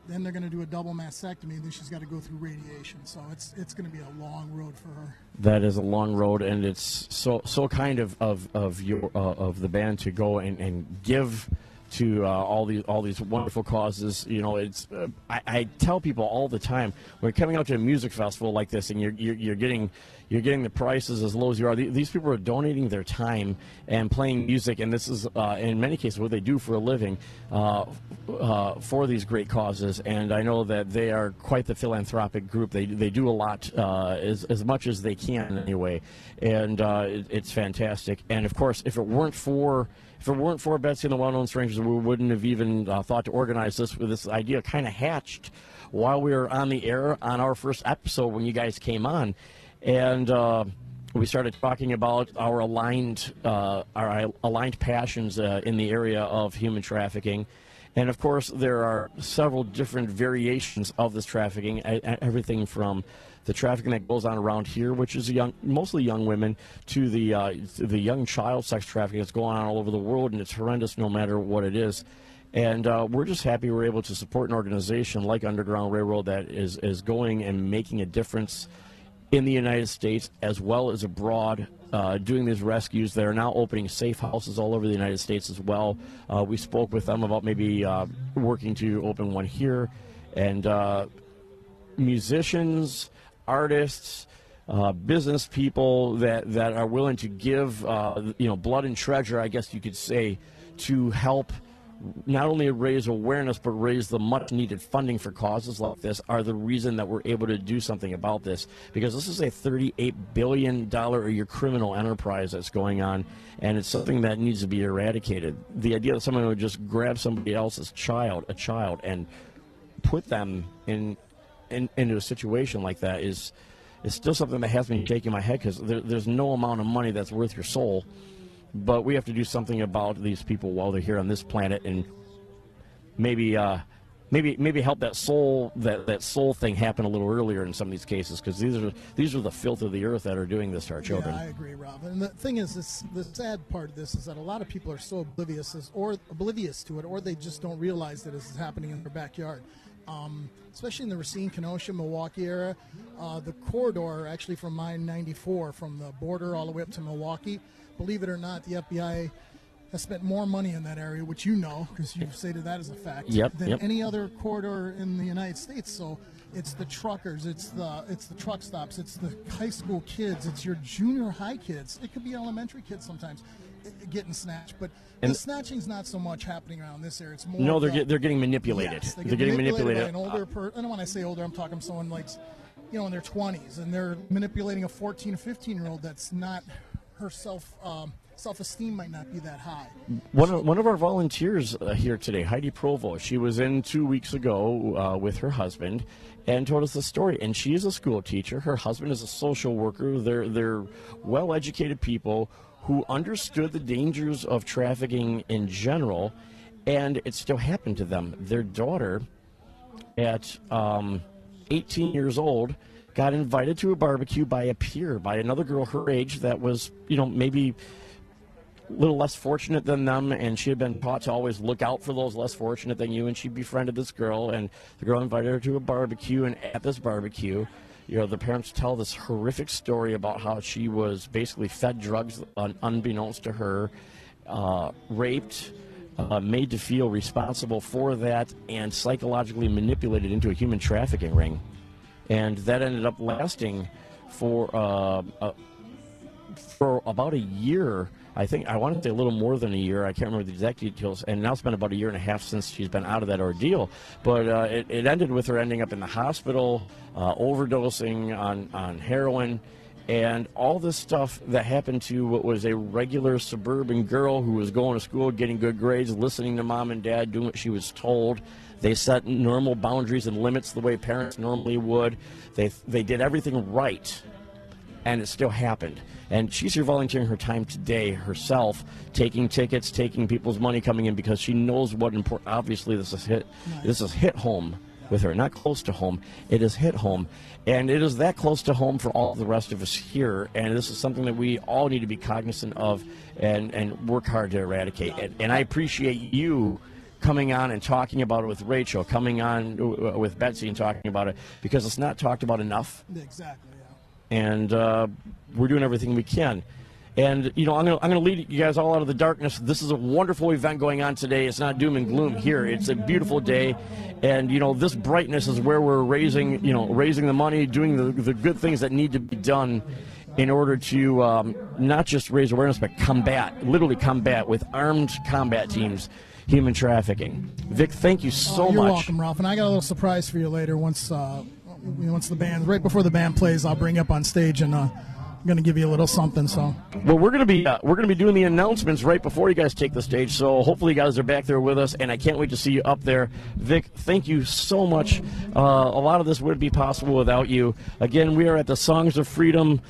Then they're going to do a double mastectomy. And then she's got to go through radiation. So it's it's going to be a long road for her. That is a long road, and it's so so kind of of of your uh, of the band to go and, and give to uh, all these all these wonderful causes. You know, it's uh, I, I tell people all the time when coming out to a music festival like this, and you're you're, you're getting you're getting the prices as low as you are. These people are donating their time and playing music, and this is uh, in many cases what they do for a living uh, uh, for these great causes. And I know that they are quite the philanthropic group. They they do a lot uh, as as much as they can anyway, and it, it's fantastic. And of course, if it weren't for if it weren't for Betsy and the Well Known Strangers, we wouldn't have even uh, thought to organize this. With this idea kind of hatched while we were on the air on our first episode when you guys came on, and uh, we started talking about our aligned uh, our aligned passions uh, in the area of human trafficking. And of course, there are several different variations of this trafficking, everything from the trafficking that goes on around here, which is young, mostly young women, to the uh, the young child sex trafficking that's going on all over the world, and it's horrendous no matter what it is. And uh, we're just happy we're able to support an organization like Underground Railroad that is is going and making a difference in the United States as well as abroad, uh, doing these rescues. They're now opening safe houses all over the United States as well. Uh, we spoke with them about maybe uh, working to open one here, and uh, musicians, artists. Uh, business people that, that are willing to give uh, you know blood and treasure, I guess you could say, to help not only raise awareness but raise the much needed funding for causes like this are the reason that we're able to do something about this because this is a 38 billion dollar a year criminal enterprise that's going on and it's something that needs to be eradicated the idea that someone would just grab somebody else's child a child and put them in, in into a situation like that is is still something that has me shaking my head because there, there's no amount of money that's worth your soul but we have to do something about these people while they're here on this planet and maybe uh, maybe maybe help that soul that, that soul thing happen a little earlier in some of these cases because these are these are the filth of the earth that are doing this to our children. Yeah, I agree, Rob. And the thing is, this, the sad part of this is that a lot of people are so oblivious, or oblivious to it, or they just don't realize that this is happening in their backyard. Um, especially in the Racine, Kenosha, Milwaukee area, uh, the corridor actually from mine 94, from the border all the way up to Milwaukee. Believe it or not, the FBI has spent more money in that area, which you know because you've stated that as a fact, Yep, than yep. any other corridor in the United States. So it's the truckers, it's the it's the truck stops, it's the high school kids, it's your junior high kids. It could be elementary kids sometimes getting snatched, but And- the snatching's not so much happening around this area. It's more No, they're the- get, they're getting manipulated. Yes, they they're get getting manipulated, an older person. And when I say older, I'm talking someone like, you know, in their 20s, and they're manipulating a 14 or 15 year old that's not her self um, self esteem might not be that high. One of, one of our volunteers uh, here today, Heidi Provo, she was in two weeks ago uh, with her husband and told us the story. And she is a school teacher. Her husband is a social worker. They're, they're well educated people who understood the dangers of trafficking in general, and it still happened to them. Their daughter, at um, 18 years old, got invited to a barbecue by a peer, by another girl her age that was, you know, maybe a little less fortunate than them, and she had been taught to always look out for those less fortunate than you. And she befriended this girl, and the girl invited her to a barbecue. And at this barbecue, you know, the parents tell this horrific story about how she was basically fed drugs unbeknownst to her, uh, raped, uh, made to feel responsible for that, and psychologically manipulated into a human trafficking ring. And that ended up lasting for uh, uh, for about a year. I think I want to say a little more than a year. I can't remember the exact details. And now it's been about a year and a half since she's been out of that ordeal. But uh, it, it ended with her ending up in the hospital, uh, overdosing on on heroin, And all this stuff that happened to what was a regular suburban girl who was going to school, getting good grades, listening to mom and dad, doing what she was told. They set normal boundaries and limits the way parents normally would. They, they did everything right and it still happened. And she's here volunteering her time today herself, taking tickets, taking people's money coming in because she knows what important. Obviously, this is hit. This is hit home with her, not close to home. It is hit home, and it is that close to home for all the rest of us here. And this is something that we all need to be cognizant of and and work hard to eradicate. And, and I appreciate you coming on and talking about it with Rachel, coming on uh, with Betsy and talking about it because it's not talked about enough Exactly. And uh, we're doing everything we can. And you know, I'm gonna I'm gonna lead you guys all out of the darkness. This is a wonderful event going on today. It's not doom and gloom here. It's a beautiful day, and you know, this brightness is where we're raising you know raising the money, doing the the good things that need to be done in order to um, not just raise awareness but combat, literally combat with armed combat teams, human trafficking. Vic, thank you so Oh, you're much. welcome, Ralph. And I got a little surprise for you later. Once, uh, once the band, right before the band plays, I'll bring up on stage and uh, I'm going to give you a little something. So Well, we're gonna be uh, we're gonna be doing the announcements right before you guys take the stage. So hopefully, you guys are back there with us, and I can't wait to see you up there. Vic, thank you so much. Uh, a lot of this wouldn't be possible without you. Again, we are at the Songs of Freedom.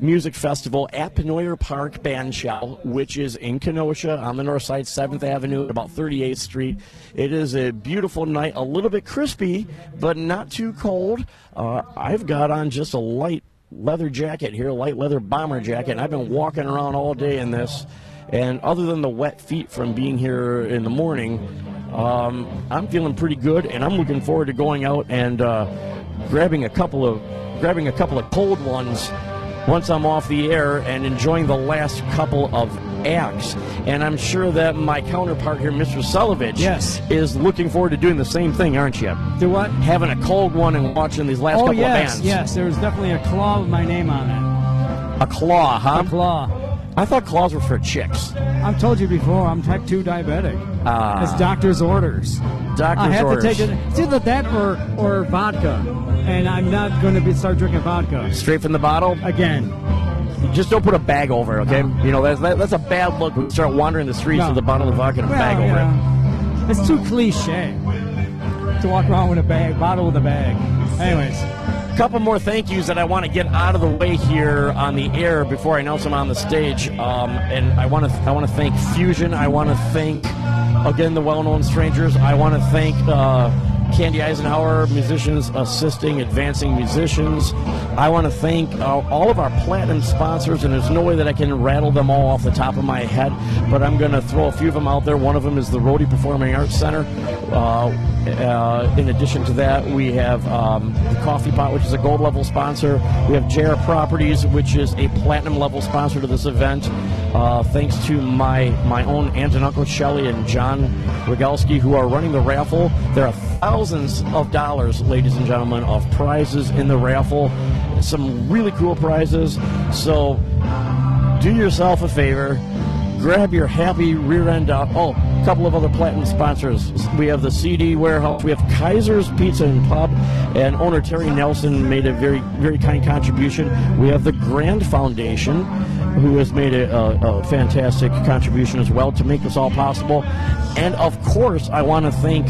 Music Festival at Penoyer Park Bandshell, which is in Kenosha on the north side, 7th Avenue, about 38th Street. It is a beautiful night, a little bit crispy, but not too cold. Uh, I've got on just a light leather jacket here, a light leather bomber jacket. And I've been walking around all day in this, and other than the wet feet from being here in the morning, um, I'm feeling pretty good, and I'm looking forward to going out and uh, grabbing a couple of grabbing a couple of cold ones once I'm off the air and enjoying the last couple of acts. And I'm sure that my counterpart here, Mr. Selovich, Yes. is looking forward to doing the same thing, aren't you? Do what? Having a cold one and watching these last oh couple yes, of bands. yes. There's definitely a claw with my name on it. A claw, huh? A claw. I thought claws were for chicks. I've told you before. I'm type two diabetic. Ah. it's doctor's orders. Doctor's I have orders. to take it. It's either that or or vodka, and I'm not going to be start drinking vodka Straight from the bottle? again. Just don't put a bag over it, okay? You know, that's, that, that's a bad look when you start wandering the streets No. with a bottle of vodka and a Well, bag over it. It's too cliche to walk around with a bag, bottle with a bag. Anyways, a couple more thank yous that I want to get out of the way here on the air before I announce them on the stage. Um, and I want to I want to thank Fusion. I want to thank again the well-known strangers. I want to thank uh, Candy Eisenhower, musicians assisting advancing musicians. I want to thank uh, all of our platinum sponsors, and there's no way that I can rattle them all off the top of my head, but I'm going to throw a few of them out there. One of them is the Rhodey Performing Arts Center. Uh, uh, in addition to that, we have um, the Coffee Pot, which is a gold level sponsor. We have JR Properties, which is a platinum level sponsor to this event. Uh, thanks to my my own aunt and uncle Shelley and John Rogalski, who are running the raffle. There are thousands of dollars, ladies and gentlemen, of prizes in the raffle. Some really cool prizes. So do yourself a favor grab your happy rear end out. Oh, a couple of other platinum sponsors. We have the CD Warehouse. We have Kaiser's Pizza and Pub, and owner Terry Nelson made a very, very kind contribution. We have the Grand Foundation, who has made a, a, a fantastic contribution as well to make this all possible. And of course, I want to thank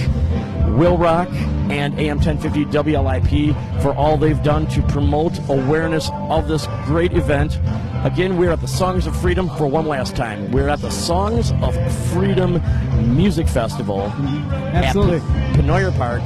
Will Rock and AM 1050 WLIP for all they've done to promote awareness of this great event. Again, we're at the Songs of Freedom for one last time. We're at the Songs of Freedom Music Festival Absolutely. at Penoyer Park.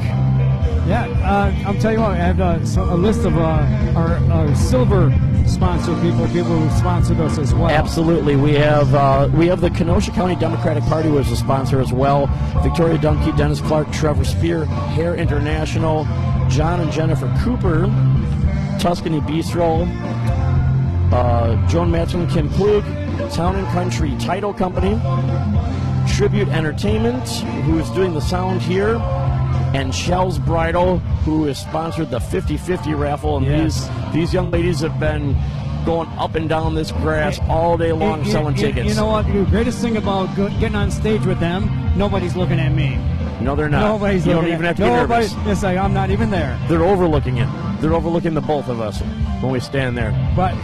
yeah. Uh, I'll tell you what. I have uh, a list of uh, our, our silver sponsor people, people who sponsored us as well. Absolutely, we have uh, we have the Kenosha County Democratic Party was a sponsor as well. Victoria Dunkey, Dennis Clark, Trevor Spear, Hair International, John and Jennifer Cooper, Tuscany Bistro, uh, Joan Matson, Kim Klug, Town and Country Title Company, Tribute Entertainment, who is doing the sound here, and Shell's Bridal, who has sponsored the 50-50 raffle. And Yes. these these young ladies have been going up and down this grass all day long You- selling you- tickets. You know what? The greatest thing about getting on stage with them, nobody's looking at me. No, they're not. Nobody's you don't looking even at, have to be nobody, nervous. It's like I'm not even there. They're overlooking it. They're overlooking the both of us when we stand there. But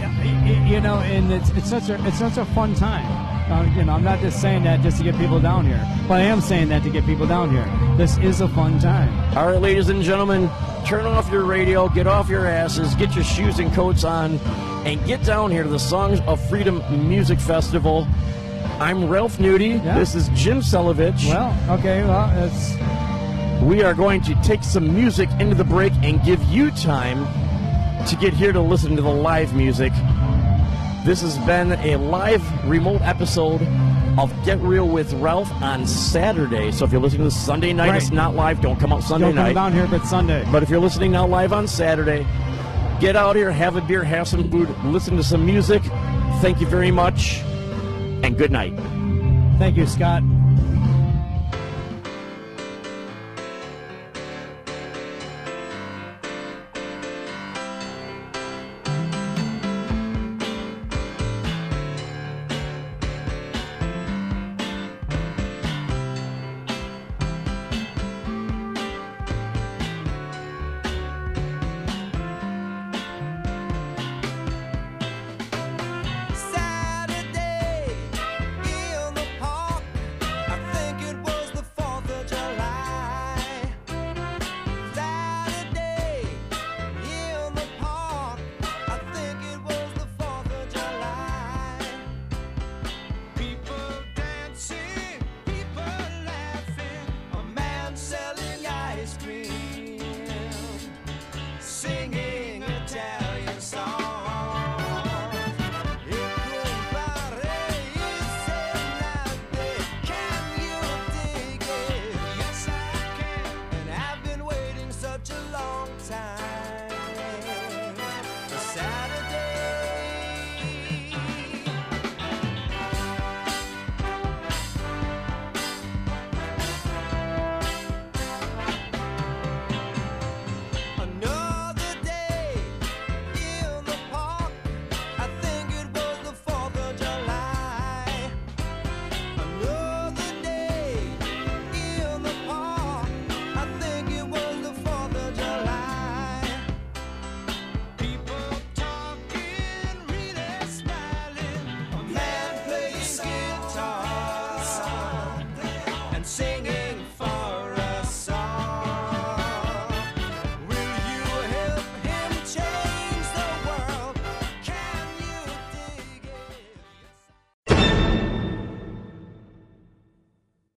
you know, and it's it's such a it's such a fun time. Uh, you know, I'm not just saying that just to get people down here, but I am saying that to get people down here. This is a fun time. All right, ladies and gentlemen, turn off your radio, get off your asses, get your shoes and coats on, and get down here to the Songs of Freedom Music Festival. I'm Ralph Nudie. This is Jim Selovich. Well, okay, well, it's We are going to take some music into the break and give you time to get here to listen to the live music. This has been a live remote episode of Get Real with Ralph on Saturday. So if you're listening to this Sunday night, it's not live. Don't come out Sunday don't come night. down here but Sunday. But if you're listening now live on Saturday, get out here, have a beer, have some food, listen to some music. Thank you very much, and good night. Thank you, Scott.